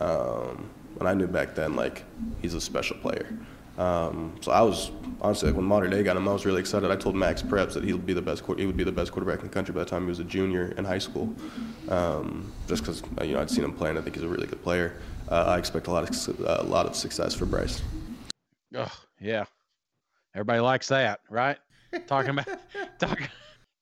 Um, and I knew back then like he's a special player. Um, so I was honestly like, when Mater Dei got him, I was really excited. I told Max Preps that he'll be the best. He would be the best quarterback in the country by the time he was a junior in high school. Um, just because uh, you know I'd seen him play and I think he's a really good player. Uh, I expect a lot of uh, a lot of success for Bryce. Oh yeah, everybody likes that, right? Talking about talking.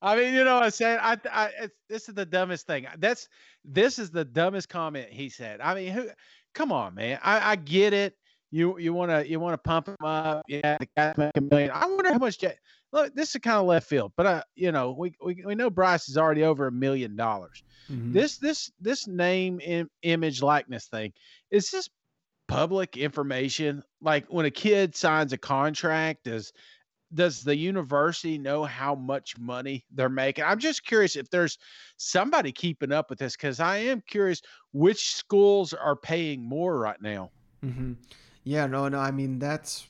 I mean, you know what I'm saying? I, I, this is the dumbest thing. That's this is the dumbest comment he said. I mean, who? Come on, man. I, I get it. You you want to you want to pump him up. Yeah, the guy's make a million. I wonder how much. Look, this is kind of left field, but uh, you know, we, we we know Bryce is already over a million dollars. Mm-hmm. This this this name Im- image likeness thing is this public information. Like when a kid signs a contract, does does the university know how much money they're making? I'm just curious if there's somebody keeping up with this because I am curious which schools are paying more right now. Mm-hmm. Yeah, no, no. I mean, that's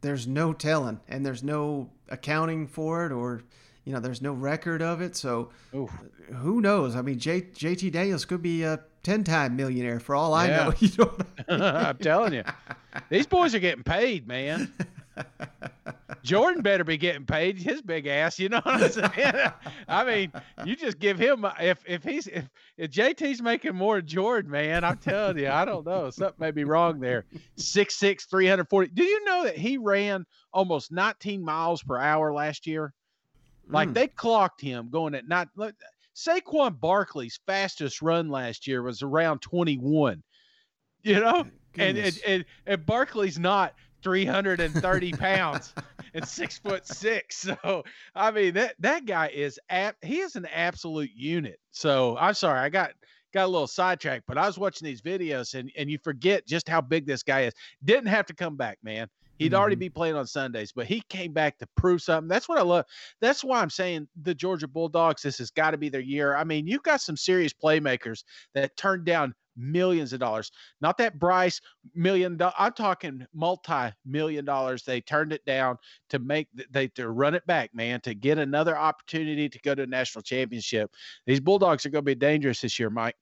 there's no telling, and there's no accounting for it, or you know, there's no record of it. So Oof. who knows? I mean, J, JT Daniels could be a ten-time millionaire for all I know. You know I mean? I'm telling you, these boys are getting paid, man. Jordan better be getting paid. His big ass, you know what I'm saying? I mean, you just give him if if he's if, if JT's making more than Jordan, man. I'm telling you, I don't know. Something may be wrong there. Six six, three hundred forty. Do you know that he ran almost 19 miles per hour last year? Like Mm. they clocked him going at not. look, Saquon Barkley's fastest run last year was around 21. You know, and and, and and Barkley's not 330 pounds and six foot six. So I mean that that guy is ab- he is an absolute unit. So I'm sorry, I got got a little sidetracked, but I was watching these videos and and you forget just how big this guy is. Didn't have to come back, man. He'd already mm-hmm. be playing on Sundays, but he came back to prove something. That's what I love. That's why I'm saying the Georgia Bulldogs, this has got to be their year. I mean, you've got some serious playmakers that turned down millions of dollars. Not that Bryce million. I'm talking multi-million dollars. They turned it down to make they to run it back, man, to get another opportunity to go to a national championship. These Bulldogs are going to be dangerous this year, Mike.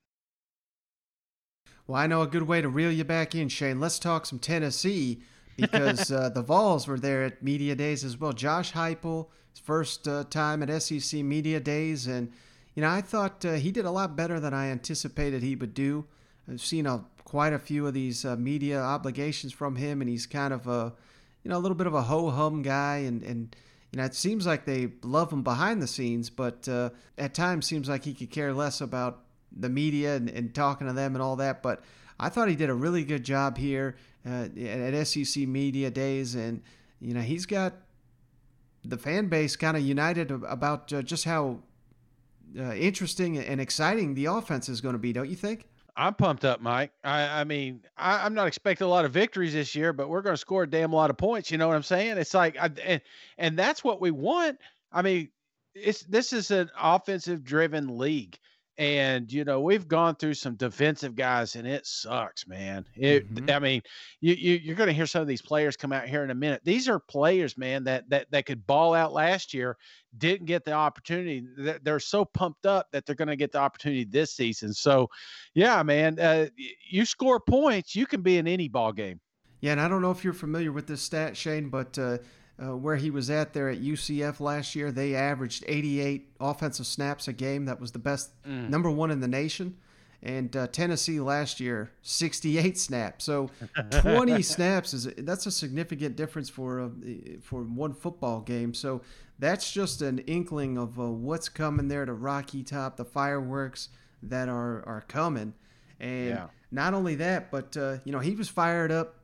Well, I know a good way to reel you back in, Shane. Let's talk some Tennessee because uh, the Vols were there at Media Days as well. Josh Heupel, his first uh, time at SEC Media Days, and you know I thought uh, he did a lot better than I anticipated he would do. I've seen a, quite a few of these uh, media obligations from him, and he's kind of a you know a little bit of a ho hum guy, and and you know it seems like they love him behind the scenes, but uh, at times seems like he could care less about the media and, and talking to them and all that. But I thought he did a really good job here uh, at SEC Media Days, and you know he's got the fan base kind of united about uh, just how uh, interesting and exciting the offense is going to be. Don't you think? I'm pumped up, Mike. I, I mean, I, I'm not expecting a lot of victories this year, but we're going to score a damn lot of points. You know what I'm saying? It's like, I, and, and that's what we want. I mean, it's this is an offensive driven league. And you know we've gone through some defensive guys, and it sucks, man. It, I mean, you, you you're going to hear some of these players come out here in a minute. These are players, man, that that that could ball out last year, didn't get the opportunity. They're- They're so pumped up that they're going to get the opportunity this season. So, yeah, man, uh, you score points, you can be in any ball game. Yeah, and I don't know if you're familiar with this stat, Shane, but uh, uh, where he was at there at UCF last year, they averaged 88 offensive snaps a game. That was the best, Mm. number one in the nation. And uh, Tennessee last year, 68 snaps. So 20 snaps is that's a significant difference for a, for one football game. So that's just an inkling of uh, what's coming there to Rocky Top, the fireworks that are are coming. And Yeah. not only that, but uh, you know he was fired up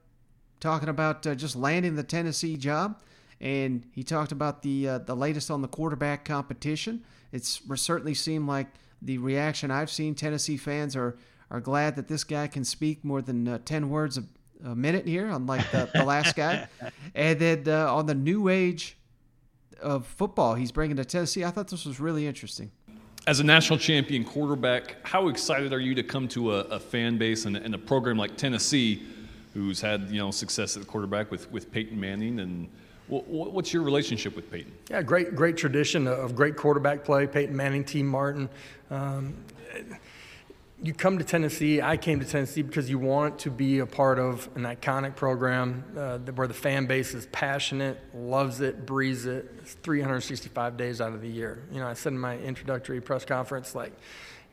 talking about uh, just landing the Tennessee job, and he talked about the uh, the latest on the quarterback competition. It's certainly seemed like the reaction I've seen. Tennessee fans are are glad that this guy can speak more than uh, ten words a, a minute here, unlike the, the last guy. And then uh, on the new age of football, he's bringing to Tennessee. I thought this was really interesting. As a national champion quarterback, how excited are you to come to a, a fan base and, and a program like Tennessee, who's had you know success at the quarterback with, with Peyton Manning? And wh- wh- what's your relationship with Peyton? Yeah, great, great tradition of great quarterback play. Peyton Manning, Tee Martin. Um, you come to Tennessee. I came to Tennessee because you want to be a part of an iconic program uh, where the fan base is passionate, loves it, breathes it. It's 365 days out of the year. You know, I said in my introductory press conference, like,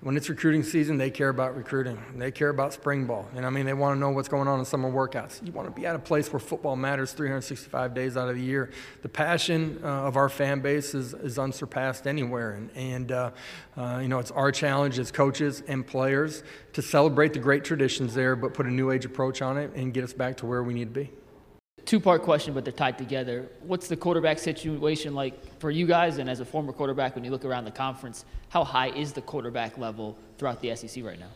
when it's recruiting season, they care about recruiting. They care about spring ball. And I mean, they want to know what's going on in summer workouts. You want to be at a place where football matters 365 days out of the year. The passion uh, of our fan base is, is unsurpassed anywhere. And, and uh, uh, you know, it's our challenge as coaches and players to celebrate the great traditions there, but put a new age approach on it and get us back to where we need to be. Two part question, but they're tied together. What's the quarterback situation like for you guys? And as a former quarterback, when you look around the conference, how high is the quarterback level throughout the SEC right now?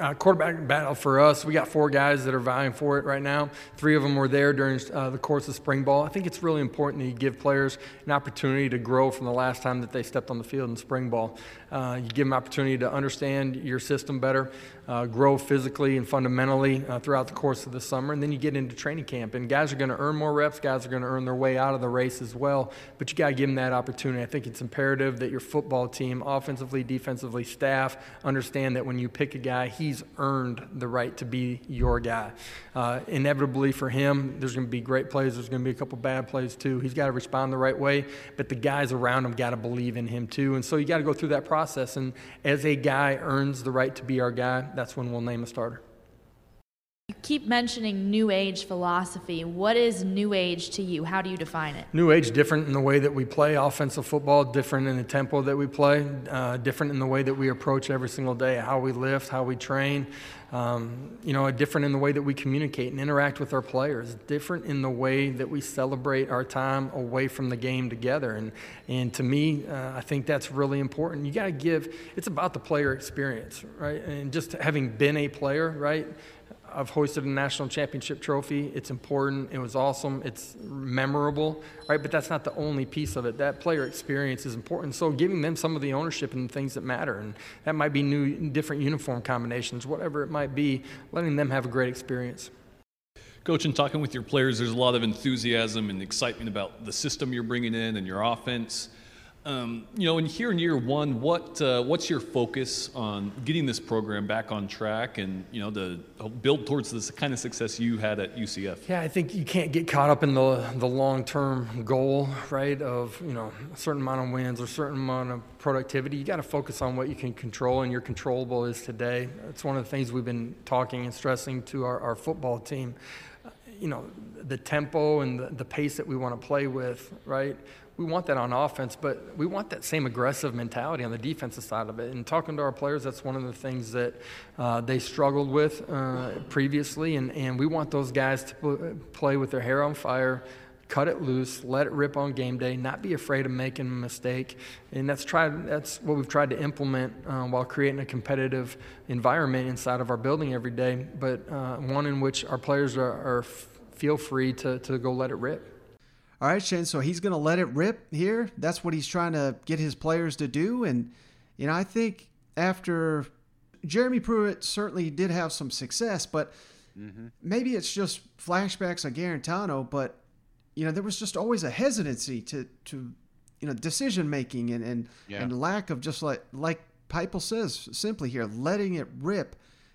Uh, quarterback battle for us. We got four guys that are vying for it right now. Three of them were there during uh, the course of spring ball. I think it's really important that you give players an opportunity to grow from the last time that they stepped on the field in spring ball. Uh, you give them opportunity to understand your system better, uh, grow physically and fundamentally uh, throughout the course of the summer, and then you get into training camp. And guys are going to earn more reps. Guys are going to earn their way out of the race as well. But you got to give them that opportunity. I think it's imperative that your football team, offensively, defensively, staff, understand that when you pick a guy, he's earned the right to be your guy. Uh, inevitably for him, there's going to be great plays. There's going to be a couple bad plays too. He's got to respond the right way, but the guys around him got to believe in him too. And so you got to go through that process. And as a guy earns the right to be our guy, that's when we'll name a starter. Keep mentioning new age philosophy. What is new age to you? How do you define it? New age different in the way that we play offensive football, different in the tempo that we play, uh, different in the way that we approach every single day, how we lift, how we train. Um, you know, different in the way that we communicate and interact with our players, different in the way that we celebrate our time away from the game together. And, and to me, uh, I think that's really important. You got to give, it's about the player experience, right? And just having been a player, right? I've hoisted a national championship trophy. It's important. It was awesome. It's memorable, right? But that's not the only piece of it. That player experience is important. So giving them some of the ownership and things that matter, and that might be new, different uniform combinations, whatever it might be, letting them have a great experience. Coach, in talking with your players, there's a lot of enthusiasm and excitement about the system you're bringing in and your offense. Um, you know, in here in year one, what uh, what's your focus on getting this program back on track and you know to build towards this kind of success you had at UCF? Yeah, I think you can't get caught up in the the long term goal, right? Of you know a certain amount of wins or a certain amount of productivity. You got to focus on what you can control, and your controllable is today. It's one of the things we've been talking and stressing to our, our football team. You know, the tempo and the, the pace that we want to play with, right? We want that on offense, but we want that same aggressive mentality on the defensive side of it. And talking to our players, that's one of the things that uh, they struggled with uh, previously, and, and we want those guys to play with their hair on fire, cut it loose, let it rip on game day, not be afraid of making a mistake. And that's tried. That's what we've tried to implement uh, while creating a competitive environment inside of our building every day, but uh, one in which our players are, are feel free to, to go let it rip. All right, Shane. So he's going to let it rip here. That's what he's trying to get his players to do. And, you know, I think after Jeremy Pruitt certainly did have some success, but mm-hmm. maybe it's just flashbacks on Guarantano. But, you know, there was just always a hesitancy to, to you know, decision making and, and, yeah. and lack of just like, like Heupel says simply here, letting it rip.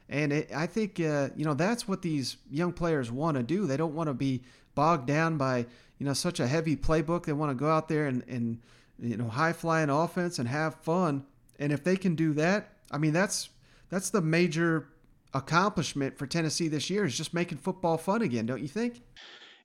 And it, I think, uh, you know, that's what these young players want to do. They don't want to be bogged down by you know such a heavy playbook. They want to go out there and, and you know high flying offense and have fun. And if they can do that, I mean that's that's the major accomplishment for Tennessee this year is just making football fun again, don't you think?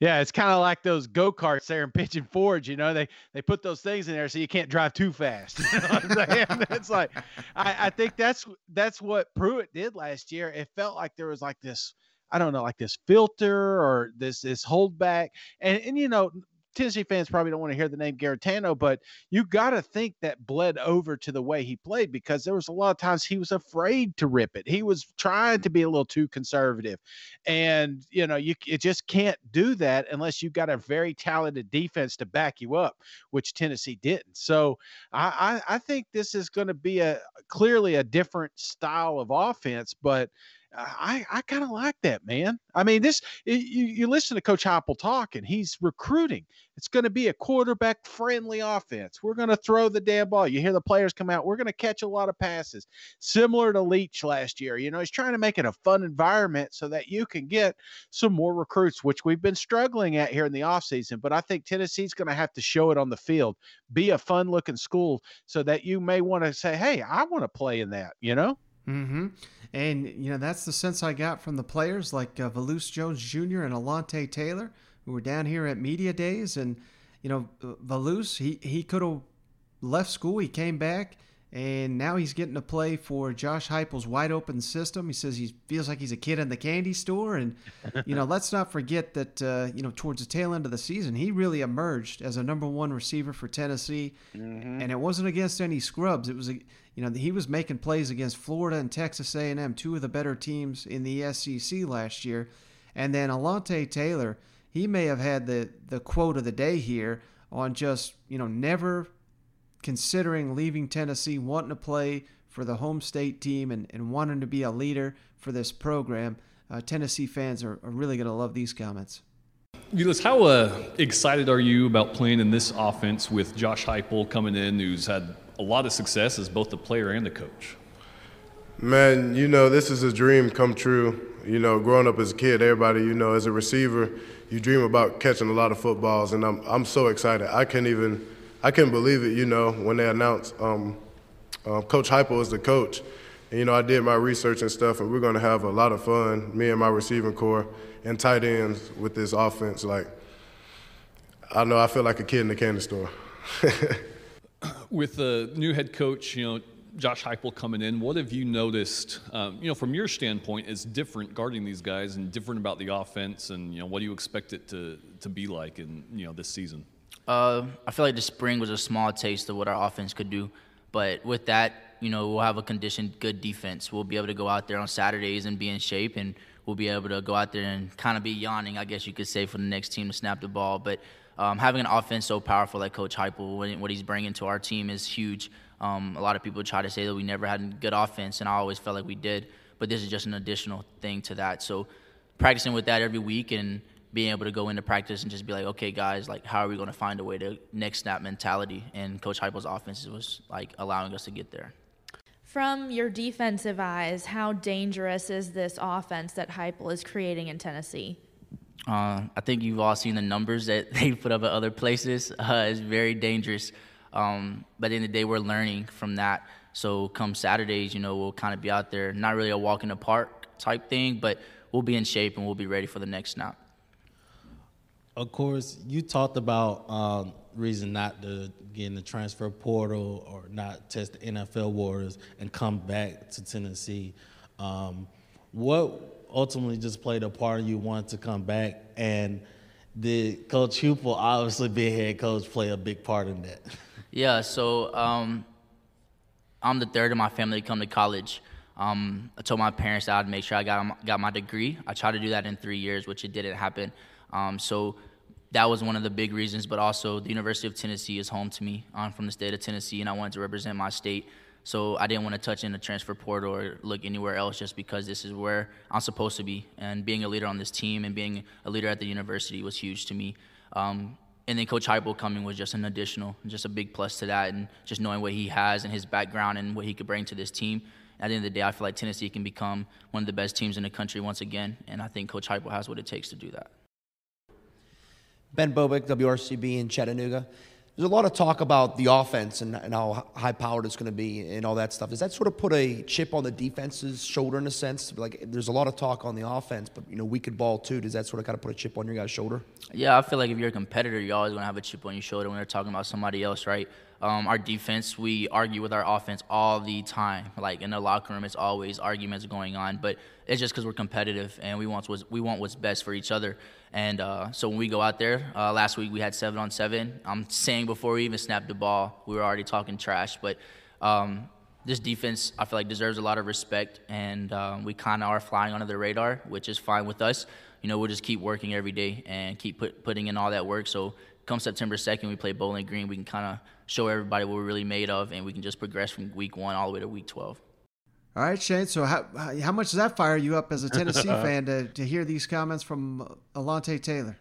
Yeah, it's kind of like those go karts there in Pigeon Forge. You know, they they put those things in there so you can't drive too fast. You know it's like I, I think that's that's what Pruitt did last year. It felt like there was like this I don't know, like this filter or this this holdback. And and you know, Tennessee fans probably don't want to hear the name Guarantano, but you got to think that bled over to the way he played because there was a lot of times he was afraid to rip it. He was trying to be a little too conservative, and you know you it just can't do that unless you've got a very talented defense to back you up, which Tennessee didn't. So I I, I think this is going to be a clearly a different style of offense, but I, I kind of like that, man. I mean, this you, you listen to Coach Heupel talk, and he's recruiting. It's going to be a quarterback friendly offense. We're going to throw the damn ball. You hear the players come out. We're going to catch a lot of passes, similar to Leach last year. You know, he's trying to make it a fun environment so that you can get some more recruits, which we've been struggling at here in the offseason. But I think Tennessee's going to have to show it on the field, be a fun looking school so that you may want to say, hey, I want to play in that, you know? Mm-hmm. And, you know, that's the sense I got from the players like uh, Velus Jones Jr. and Alontae Taylor, who were down here at Media Days. And, you know, Velus, he, he could have left school. He came back, and now he's getting to play for Josh Heupel's wide open system. He says he feels like he's a kid in the candy store. And, you know, let's not forget that, uh, you know, towards the tail end of the season, he really emerged as a number one receiver for Tennessee. Mm-hmm. And it wasn't against any scrubs. It was, a, You know, he was making plays against Florida and Texas A&M, two of the better teams in the SEC last year. And then Alontae Taylor, he may have had the the quote of the day here on just you know never considering leaving Tennessee, wanting to play for the home state team and, and wanting to be a leader for this program. Uh, Tennessee fans are, are really going to love these comments. Velus, how uh, excited are you about playing in this offense with Josh Heupel coming in, who's had a lot of success as both the player and the coach? Man, you know, this is a dream come true. You know, growing up as a kid, everybody, you know, as a receiver, you dream about catching a lot of footballs, and I'm I'm so excited. I can't even I couldn't believe it. You know, when they announced um, uh, Coach Heupel is the coach, and you know, I did my research and stuff, and we're going to have a lot of fun, me and my receiving corps and tight ends with this offense. Like, I know I feel like a kid in the candy store. with the new head coach, you know, Josh Heupel coming in, what have you noticed, um, you know, from your standpoint, is different guarding these guys and different about the offense, and you know, what do you expect it to to be like in you know this season? Uh, I feel like the spring was a small taste of what our offense could do, but with that, you know, we'll have a conditioned, good defense. We'll be able to go out there on Saturdays and be in shape, and we'll be able to go out there and kind of be yawning, I guess you could say, for the next team to snap the ball. But um, having an offense so powerful like Coach Heupel, what he's bringing to our team is huge. Um, a lot of people try to say that we never had good offense, and I always felt like we did. But this is just an additional thing to that. So practicing with that every week and being able to go into practice and just be like, okay, guys, like how are we going to find a way to next snap mentality? And Coach Heupel's offense was like allowing us to get there. From your defensive eyes, how dangerous is this offense that Heupel is creating in Tennessee? Uh, I think you've all seen the numbers that they put up at other places. Uh, it's very dangerous. Um, but in the day, we're learning from that. So come Saturdays, you know, we'll kind of be out there, not really a walk in the park type thing, but we'll be in shape and we'll be ready for the next snap. Of course, you talked about um, reason not to get in the transfer portal or not test the NFL waters and come back to Tennessee. Um, what ultimately just played a part in you wanting to come back? And did Coach Heupel, obviously being head coach, play a big part in that? Yeah, so um, I'm the third in my family to come to college. Um, I told my parents that I'd make sure I got got my degree. I tried to do that in three years, which it didn't happen. Um, so that was one of the big reasons. But also, the University of Tennessee is home to me. I'm from the state of Tennessee, and I wanted to represent my state. So I didn't want to touch in the transfer portal or look anywhere else, just because this is where I'm supposed to be. And being a leader on this team and being a leader at the university was huge to me. Um, and then Coach Heupel coming was just an additional, just a big plus to that, and just knowing what he has and his background and what he could bring to this team. At the end of the day, I feel like Tennessee can become one of the best teams in the country once again, and I think Coach Heupel has what it takes to do that. Ben Bobick, WRCB in Chattanooga. There's a lot of talk about the offense and, and how high powered it's going to be and all that stuff. Does that sort of put a chip on the defense's shoulder in a sense? Like, there's a lot of talk on the offense, but you know, we could ball too. Does that sort of kind of put a chip on your guys' shoulder? Yeah, I feel like if you're a competitor, you're always going to have a chip on your shoulder when they're talking about somebody else, right? Um, our defense, we argue with our offense all the time. Like in the locker room, it's always arguments going on. But it's just because we're competitive and we want what's we want what's best for each other. And uh, so when we go out there, uh, last week we had seven on seven. I'm saying before we even snapped the ball, we were already talking trash. But um, this defense, I feel like, deserves a lot of respect, and um, we kind of are flying under the radar, which is fine with us. You know, we'll just keep working every day and keep put, putting in all that work. So come September 2nd, we play Bowling Green. We can kind of show everybody what we're really made of, and we can just progress from week one all the way to week 12. All right, Shane. So how how much does that fire you up as a Tennessee fan to, to hear these comments from Alontae Taylor?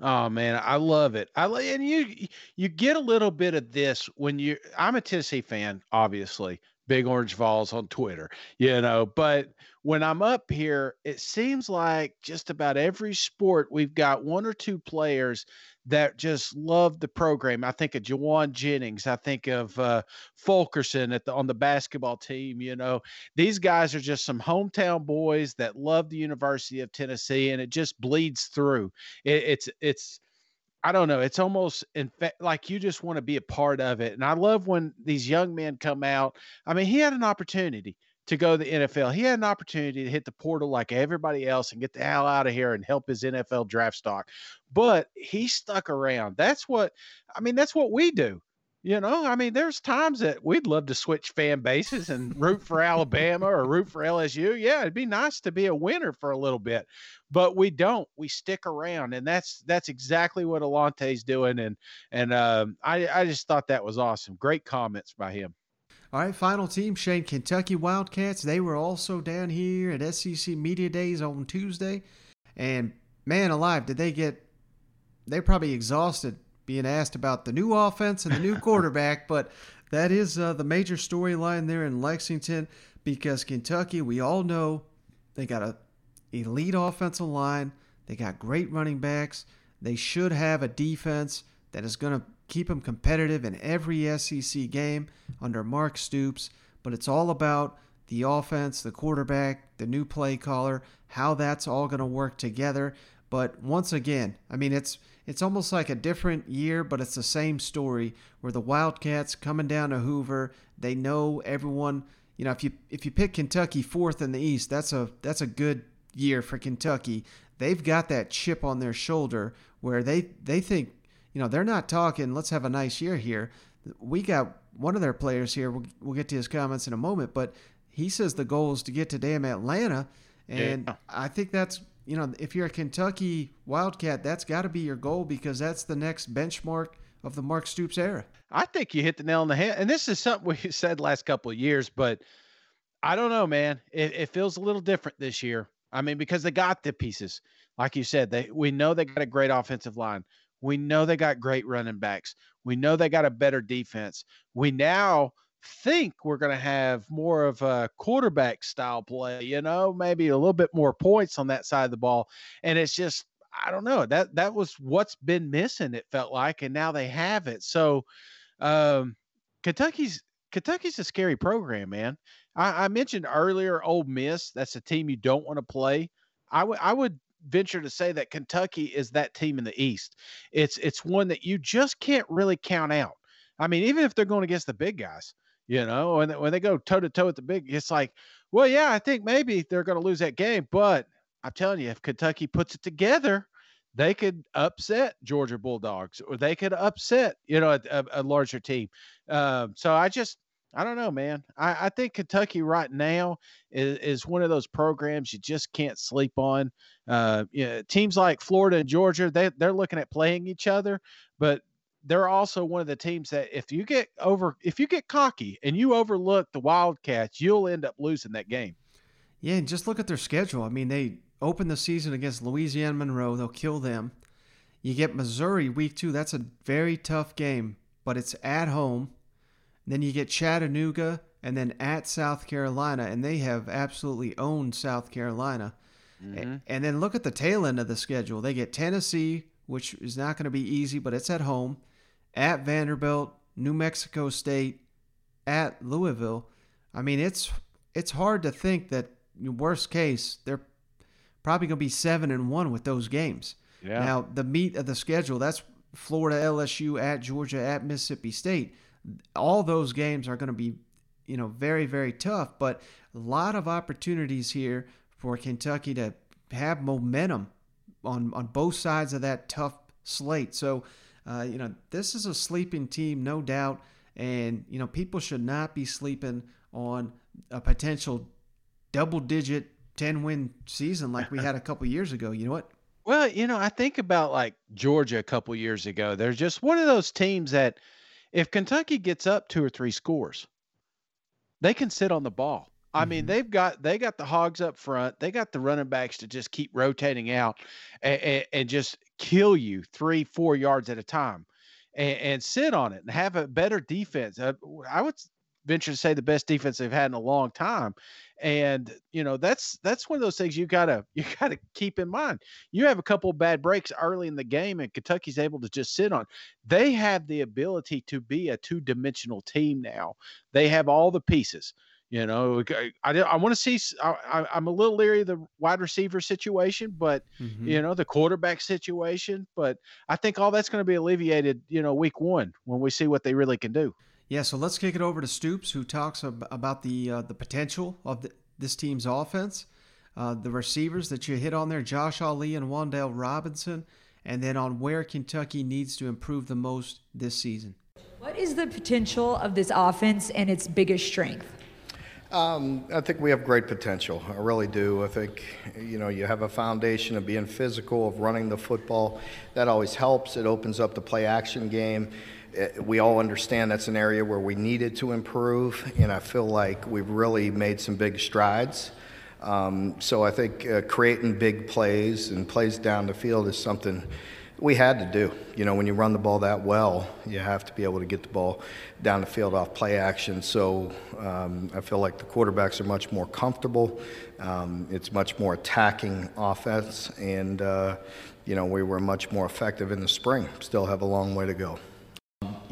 Oh man, I love it. I and you you get a little bit of this when you. I'm a Tennessee fan, obviously. Big Orange Vols on Twitter, you know. But when I'm up here, it seems like just about every sport we've got one or two players that just love the program. I think of Jauan Jennings. I think of uh, Fulkerson at the on the basketball team. You know, these guys are just some hometown boys that love the University of Tennessee, and it just bleeds through. It, it's it's I don't know. It's almost in fact like you just want to be a part of it. And I love when these young men come out. I mean, he had an opportunity to go to the NFL. He had an opportunity to hit the portal like everybody else and get the hell out of here and help his NFL draft stock. But he stuck around. That's what I mean, that's what we do. You know, I mean, there's times that we'd love to switch fan bases and root for Alabama or root for LSU. Yeah, it'd be nice to be a winner for a little bit, but we don't. We stick around, and that's that's exactly what Alontae's doing. And and um, I I just thought that was awesome. Great comments by him. All right, final team, Shane, Kentucky Wildcats. They were also down here at SEC Media Days on Tuesday. And man alive, did they get, they're probably exhausted being asked about the new offense and the new quarterback. But that is uh, the major storyline there in Lexington because Kentucky, we all know they got a elite offensive line. They got great running backs. They should have a defense that is going to keep them competitive in every SEC game under Mark Stoops. But it's all about the offense, the quarterback, the new play caller, how that's all going to work together. But once again, I mean, it's it's almost like a different year, but it's the same story where the Wildcats coming down to Hoover, they know everyone. You know, if you if you pick Kentucky fourth in the East, that's a that's a good year for Kentucky. They've got that chip on their shoulder where they they think you know, they're not talking, let's have a nice year here. We got one of their players here. We'll, we'll get to his comments in a moment, but he says the goal is to get to damn Atlanta. And yeah. I think that's, you know, if you're a Kentucky Wildcat, that's got to be your goal because that's the next benchmark of the Mark Stoops era. I think you hit the nail on the head. And this is something we said last couple of years, but I don't know, man. It, it feels a little different this year. I mean, because they got the pieces. Like you said, they we know they got a great offensive line. We know they got great running backs. We know they got a better defense. We now think we're going to have more of a quarterback style play, you know, maybe a little bit more points on that side of the ball. And it's just, I don't know. That that was what's been missing, it felt like, and now they have it. So um Kentucky's Kentucky's a scary program, man. I, I mentioned earlier Ole Miss. That's a team you don't want to play. I would I would venture to say that Kentucky is that team in the East. It's it's one that you just can't really count out. I mean, even if they're going against the big guys, you know, when when they go toe to toe with the big, it's like, well, yeah, I think maybe they're going to lose that game, but I'm telling you, if Kentucky puts it together, they could upset Georgia Bulldogs, or they could upset, you know, a, a larger team. Um, so I just I don't know, man. I, I think Kentucky right now is, is, one of those programs you just can't sleep on. Uh, you know, teams like Florida and Georgia, they, they're looking at playing each other, but they're also one of the teams that if you get over, if you get cocky and you overlook the Wildcats, you'll end up losing that game. Yeah, and just look at their schedule. I mean, they open the season against Louisiana Monroe. They'll kill them. You get Missouri week two. That's a very tough game, but it's at home. Then you get Chattanooga and then at South Carolina, and they have absolutely owned South Carolina. Mm-hmm. And then look at the tail end of the schedule. They get Tennessee, which is not going to be easy, but it's at home, at Vanderbilt, New Mexico State, at Louisville. I mean, it's it's hard to think that worst case they're probably going to be seven and one with those games. Yeah. Now the meat of the schedule that's Florida, LSU, at Georgia, at Mississippi State all those games are going to be, you know, very, very tough. But a lot of opportunities here for Kentucky to have momentum on, on both sides of that tough slate. So, uh, you know, this is a sleeping team, no doubt. And, you know, people should not be sleeping on a potential double digit 10 win season like we had a couple years ago. You know what? Well, you know, I think about like Georgia a couple years ago. They're just one of those teams that – if Kentucky gets up two or three scores, they can sit on the ball. I mm-hmm. mean, they've got they got the hogs up front. They got the running backs to just keep rotating out and, and, and just kill you three, four yards at a time, and, and, sit on it and have a better defense. Uh, I would venture to say the best defense they've had in a long time. And you know that's that's one of those things you gotta you gotta keep in mind. You have a couple bad breaks early in the game and kentucky's able to just sit on. They have the ability to be a two-dimensional team now. They have all the pieces you know i, I, I want to see I, am a little leery of the wide receiver situation but mm-hmm. you know the quarterback situation but i think all that's going to be alleviated you know week one when we see what they really can do yeah, so let's kick it over to Stoops, who talks ab- about the uh, the potential of the, this team's offense, uh, the receivers that you hit on there, Josh Ali and Wan'Dale Robinson, and then on where Kentucky needs to improve the most this season. What is the potential of this offense and its biggest strength? Um, I think we have great potential. I really do. I think you know you have a foundation of being physical, of running the football. That always helps. It opens up the play action game. We all understand that's an area where we needed to improve, and I feel like we've really made some big strides. Um, so I think uh, creating big plays and plays down the field is something we had to do. You know, when you run the ball that well, you have to be able to get the ball down the field off play action. So um, I feel like the quarterbacks are much more comfortable. Um, it's much more attacking offense, and uh, you know we were much more effective in the spring. Still have a long way to go.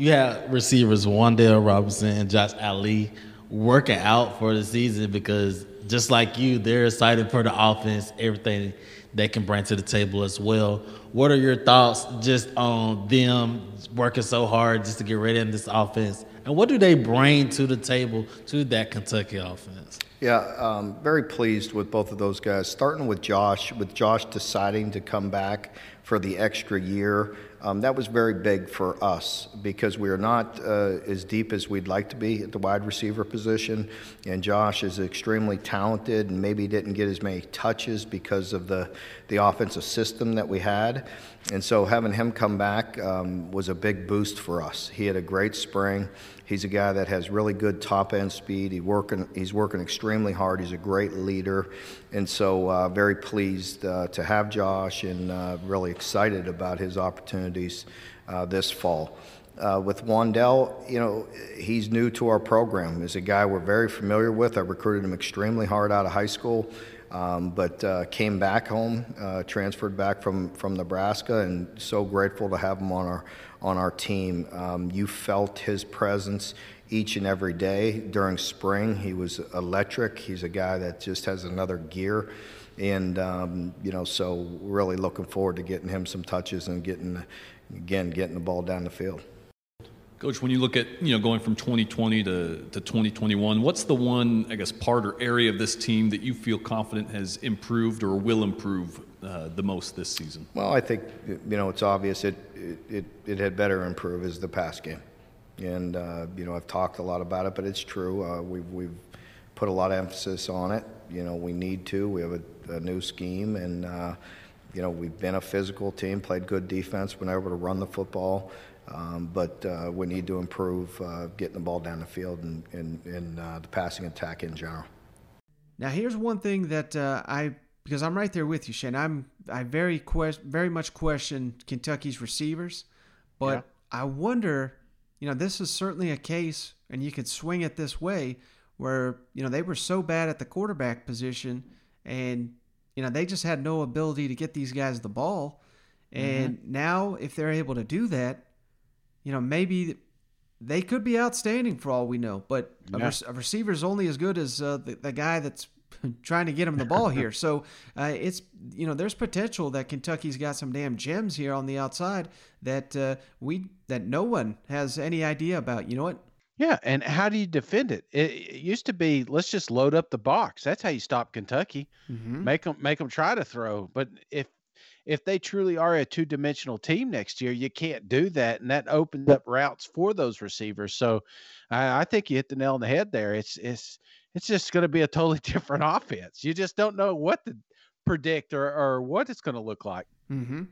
You have receivers Wan'Dale Robinson and Josh Ali working out for the season because just like you, they're excited for the offense, everything they can bring to the table as well. What are your thoughts just on them working so hard just to get ready in this offense? And what do they bring to the table to that Kentucky offense? Yeah, um, very pleased with both of those guys. Starting with Josh, with Josh deciding to come back for the extra year. Um, that was very big for us because we are not uh, as deep as we'd like to be at the wide receiver position. And Josh is extremely talented and maybe didn't get as many touches because of the, the offensive system that we had. And so having him come back um, was a big boost for us. He had a great spring. He's a guy that has really good top end speed. He working, he's working extremely hard. He's a great leader. And so, uh, very pleased uh, to have Josh and uh, really excited about his opportunities uh, this fall. Uh, with Wan'Dale, you know, he's new to our program. He's a guy we're very familiar with. I recruited him extremely hard out of high school. Um, but uh, came back home, uh, transferred back from, from Nebraska, and so grateful to have him on our on our team. Um, you felt his presence each and every day during spring. He was electric. He's a guy that just has another gear, and um, you know, so really looking forward to getting him some touches and getting again getting the ball down the field. Coach, when you look at you know going from 2020 to, to 2021, what's the one I guess part or area of this team that you feel confident has improved or will improve uh, the most this season? Well, I think you know it's obvious it it, it had better improve is the pass game, and uh, you know I've talked a lot about it, but it's true. Uh, we've we've put a lot of emphasis on it. You know we need to. We have a, a new scheme, and uh, you know we've been a physical team, played good defense, been able to run the football. Um, but uh, we need to improve uh, getting the ball down the field and, and, and uh, the passing attack in general. Now, here's one thing that uh, I, because I'm right there with you, Shane. I'm I very que- very much question Kentucky's receivers, but yeah. I wonder, you know, this is certainly a case, and you could swing it this way, where you know they were so bad at the quarterback position, and you know they just had no ability to get these guys the ball, and mm-hmm. now if they're able to do that you know, maybe they could be outstanding for all we know. But yeah. a, re- a receiver is only as good as uh, the, the guy that's trying to get him the ball here. So uh, it's you know there's potential that Kentucky's got some damn gems here on the outside that uh, we that no one has any idea about. You know what? Yeah, and how do you defend it? It, it used to be let's just load up the box. That's how you stop Kentucky. Mm-hmm. Make them make them try to throw. But if if they truly are a two dimensional team next year, you can't do that. And that opens up routes for those receivers. So I, I think you hit the nail on the head there. It's, it's, it's just going to be a totally different offense. You just don't know what to predict or, or what it's going to look like. Mm-hmm.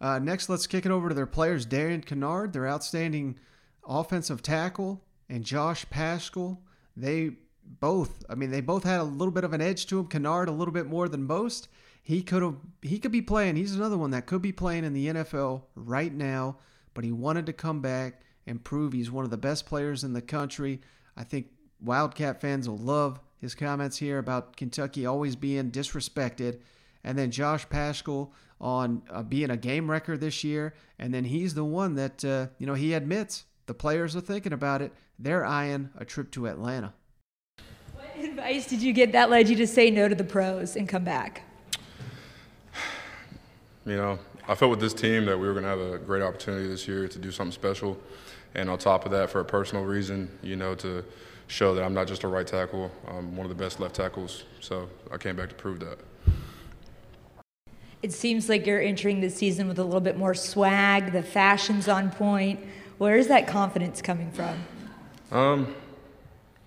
Uh, next, let's kick it over to their players Darian Kinnard, their outstanding offensive tackle, and Josh Paschal. They both, I mean, they both had a little bit of an edge to them. Kinnard a little bit more than most he could have he could be playing. He's another one that could be playing in the NFL right now, but he wanted to come back and prove he's one of the best players in the country. I think Wildcat fans will love his comments here about Kentucky always being disrespected. And then Josh Paschal on uh, being a game wrecker this year, and then he's the one that uh, you know he admits the players are thinking about it. They're eyeing a trip to Atlanta. What advice did you get that led you to say no to the pros and come back? You know, I felt with this team that we were going to have a great opportunity this year to do something special. And on top of that, for a personal reason, you know, to show that I'm not just a right tackle, I'm one of the best left tackles. So I came back to prove that. It seems like you're entering the season with a little bit more swag, the fashion's on point. Where is that confidence coming from? Um,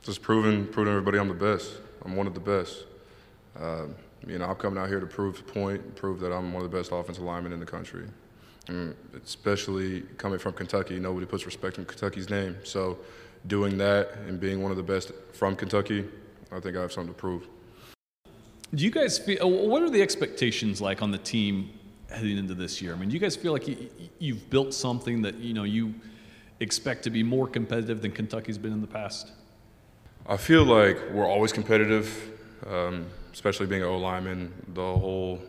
just proving, proving everybody I'm the best. I'm one of the best. Uh, you know, I'm coming out here to prove the point, prove that I'm one of the best offensive linemen in the country. And especially coming from Kentucky, nobody puts respect in Kentucky's name. So, doing that and being one of the best from Kentucky, I think I have something to prove. Do you guys feel? What are the expectations like on the team heading into this year? I mean, do you guys feel like you, you've built something that you know you expect to be more competitive than Kentucky's been in the past? I feel like we're always competitive, um, especially being an O lineman. The whole,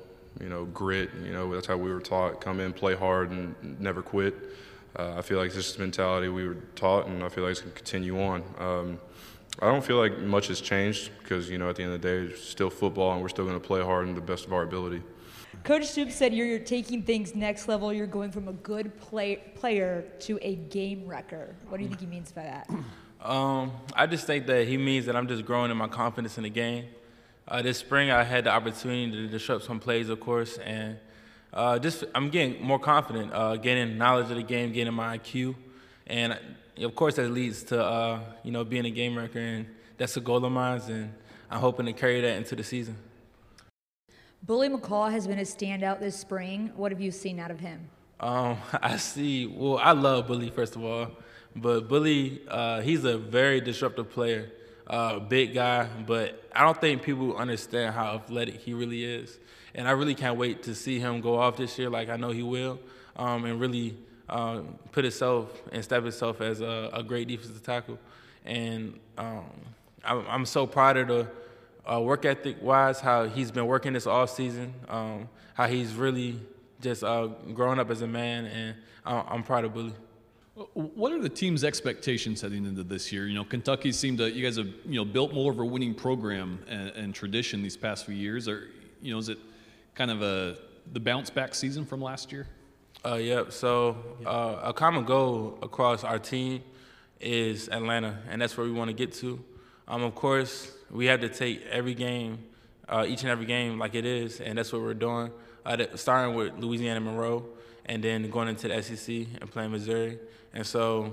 you know, grit. You know, that's how we were taught: come in, play hard, and never quit. Uh, I feel like this is the mentality we were taught, and I feel like it's going to continue on. Um, I don't feel like much has changed because, you know, at the end of the day, it's still football, and we're still going to play hard and the best of our ability. Coach Stoops said you're, you're taking things next level. You're going from a good play, player to a game wrecker. What do you think he means by that? Um, I just think that he means that I'm just growing in my confidence in the game. Uh, this spring, I had the opportunity to disrupt some plays, of course, and uh, just I'm getting more confident, uh, gaining knowledge of the game, getting my IQ, and of course that leads to uh, you know being a game wrecker, and that's a goal of mine, and I'm hoping to carry that into the season. Bully McCall has been a standout this spring. What have you seen out of him? Um, I see. Well, I love Bully first of all, but Bully, uh, he's a very disruptive player, uh, big guy. But I don't think people understand how athletic he really is, and I really can't wait to see him go off this year, like I know he will, um, and really uh, put himself and step himself as a, a great defensive tackle. And um, I'm, I'm so proud of the uh, work ethic wise, how he's been working this off season, um, how he's really just uh, growing up as a man, and I'm proud of Bully. What are the team's expectations heading into this year? You know, Kentucky seemed to you guys have you know built more of a winning program and, and tradition these past few years. Or you know, is it kind of a the bounce back season from last year? Uh, yep. So uh, a common goal across our team is Atlanta, and that's where we want to get to. Um, of course, we have to take every game, uh, each and every game like it is, and that's what we're doing. Uh, starting with Louisiana Monroe, and then going into the SEC and playing Missouri, and so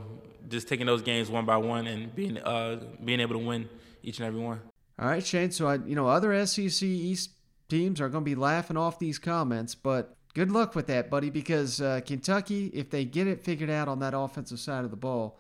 just taking those games one by one and being uh, being able to win each and every one. All right, Shane. So I, you know, other SEC East teams are going to be laughing off these comments, but good luck with that, buddy, because uh, Kentucky, if they get it figured out on that offensive side of the ball,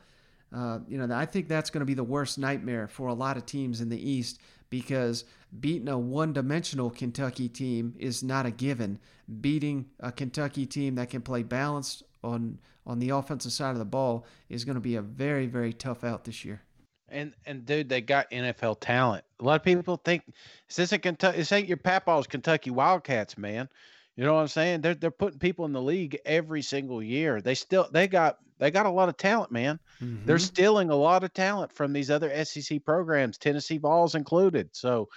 uh, you know, I think that's going to be the worst nightmare for a lot of teams in the East because beating a one dimensional Kentucky team is not a given. Beating a Kentucky team that can play balanced on on the offensive side of the ball is going to be a very very tough out this year. And and dude, they got NFL talent. A lot of people think this isn't Kentucky. This ain't your Papaw's Kentucky Wildcats, man. You know what I'm saying? They're they're putting people in the league every single year. They still they got they got a lot of talent, man. Mm-hmm. They're stealing a lot of talent from these other SEC programs, Tennessee Vols included. So,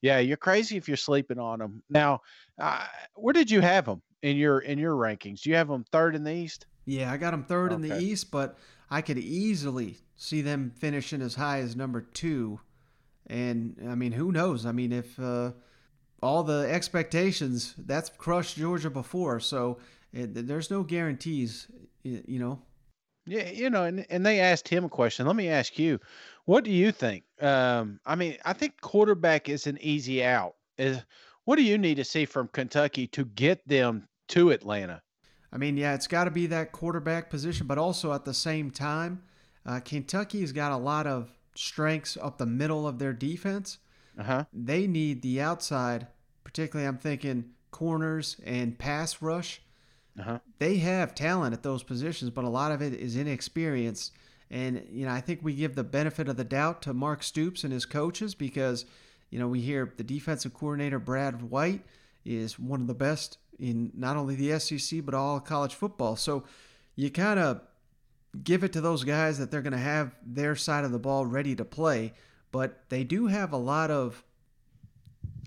yeah, you're crazy if you're sleeping on them. Now, uh, where did you have them in your in your rankings? Do you have them third in the East? Yeah, I got them third okay. in the East, but I could easily see them finishing as high as number two. And I mean, who knows? I mean, if uh, all the expectations that's crushed Georgia before, so it, there's no guarantees, you know. Yeah, you know, and, and they asked him a question. Let me ask you, what do you think? Um, I mean, I think quarterback is an easy out. Is what do you need to see from Kentucky to get them to Atlanta? I mean, yeah, it's got to be that quarterback position, but also at the same time, uh, Kentucky's got a lot of strengths up the middle of their defense. Uh-huh. They need the outside, particularly I'm thinking corners and pass rush. Uh-huh. They have talent at those positions, but a lot of it is inexperience. And you know, I think we give the benefit of the doubt to Mark Stoops and his coaches because you know we hear the defensive coordinator Brad White is one of the best in not only the SEC but all college football. So you kind of give it to those guys that they're going to have their side of the ball ready to play but they do have a lot of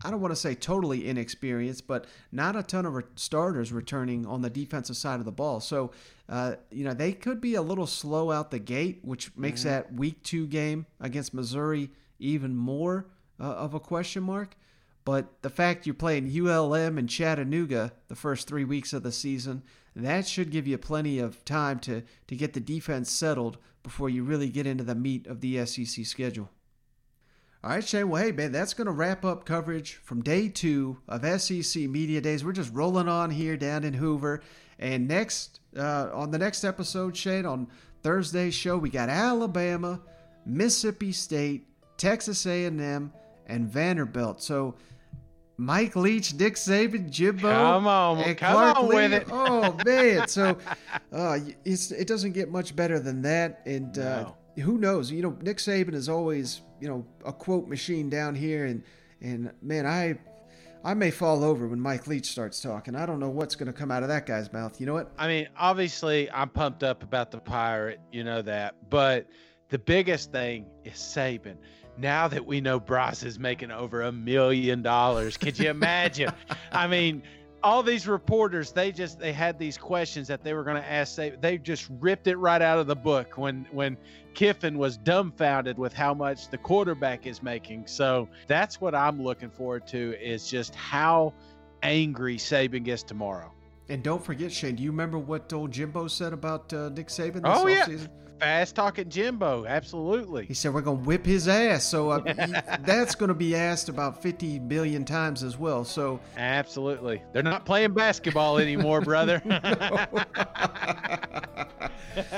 I don't want to say totally inexperienced, but not a ton of re- starters returning on the defensive side of the ball. So, uh, you know, they could be a little slow out the gate, which makes mm-hmm. that week two game against Missouri even more uh, of a question mark. But the fact you're playing ULM and Chattanooga the first three weeks of the season, that should give you plenty of time to, to get the defense settled before you really get into the meat of the SEC schedule. All right, Shane. Well, hey, man, that's going to wrap up coverage from day two of SEC Media Days. We're just rolling on here down in Hoover. And next, uh, on the next episode, Shane, on Thursday's show, we got Alabama, Mississippi State, Texas A&M, and Vanderbilt. So Mike Leach, Nick Saban, Jimbo, Come on, and come Clark on Lea. with it. Oh man, so uh, it's, it doesn't get much better than that. And uh, who knows? You know, Nick Saban is always you know a quote machine down here, and and man, I I may fall over when Mike Leach starts talking. I don't know what's going to come out of that guy's mouth. You know what? I mean, obviously, I'm pumped up about the pirate. You know that, but the biggest thing is Saban. Now that we know Bryce is making over a million dollars, could you imagine? I mean, all these reporters, they just they had these questions that they were going to ask. Saban. They just ripped it right out of the book when when Kiffin was dumbfounded with how much the quarterback is making. So that's what I'm looking forward to is just how angry Saban gets tomorrow. And don't forget, Shane. Do you remember what old Jimbo said about uh, Nick Saban this Oh yeah, offseason? Fast talking Jimbo, absolutely. He said we're going to whip his ass. So uh, that's going to be asked about 50 billion times as well. So Absolutely. They're not playing basketball anymore, brother.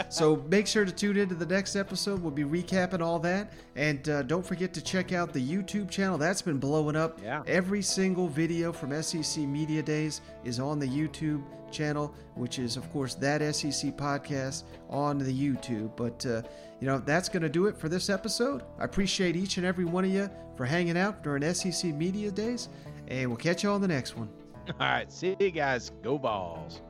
so make sure to tune into the next episode. We'll be recapping all that. And uh, don't forget to check out the YouTube channel. That's been blowing up. Yeah. Every single video from SEC Media Days is on the YouTube channel, which is, of course, that SEC podcast on the YouTube. But, uh, you know, that's going to do it for this episode. I appreciate each and every one of you for hanging out during SEC Media Days. And we'll catch you on the next one. All right, see you guys. Go Vols.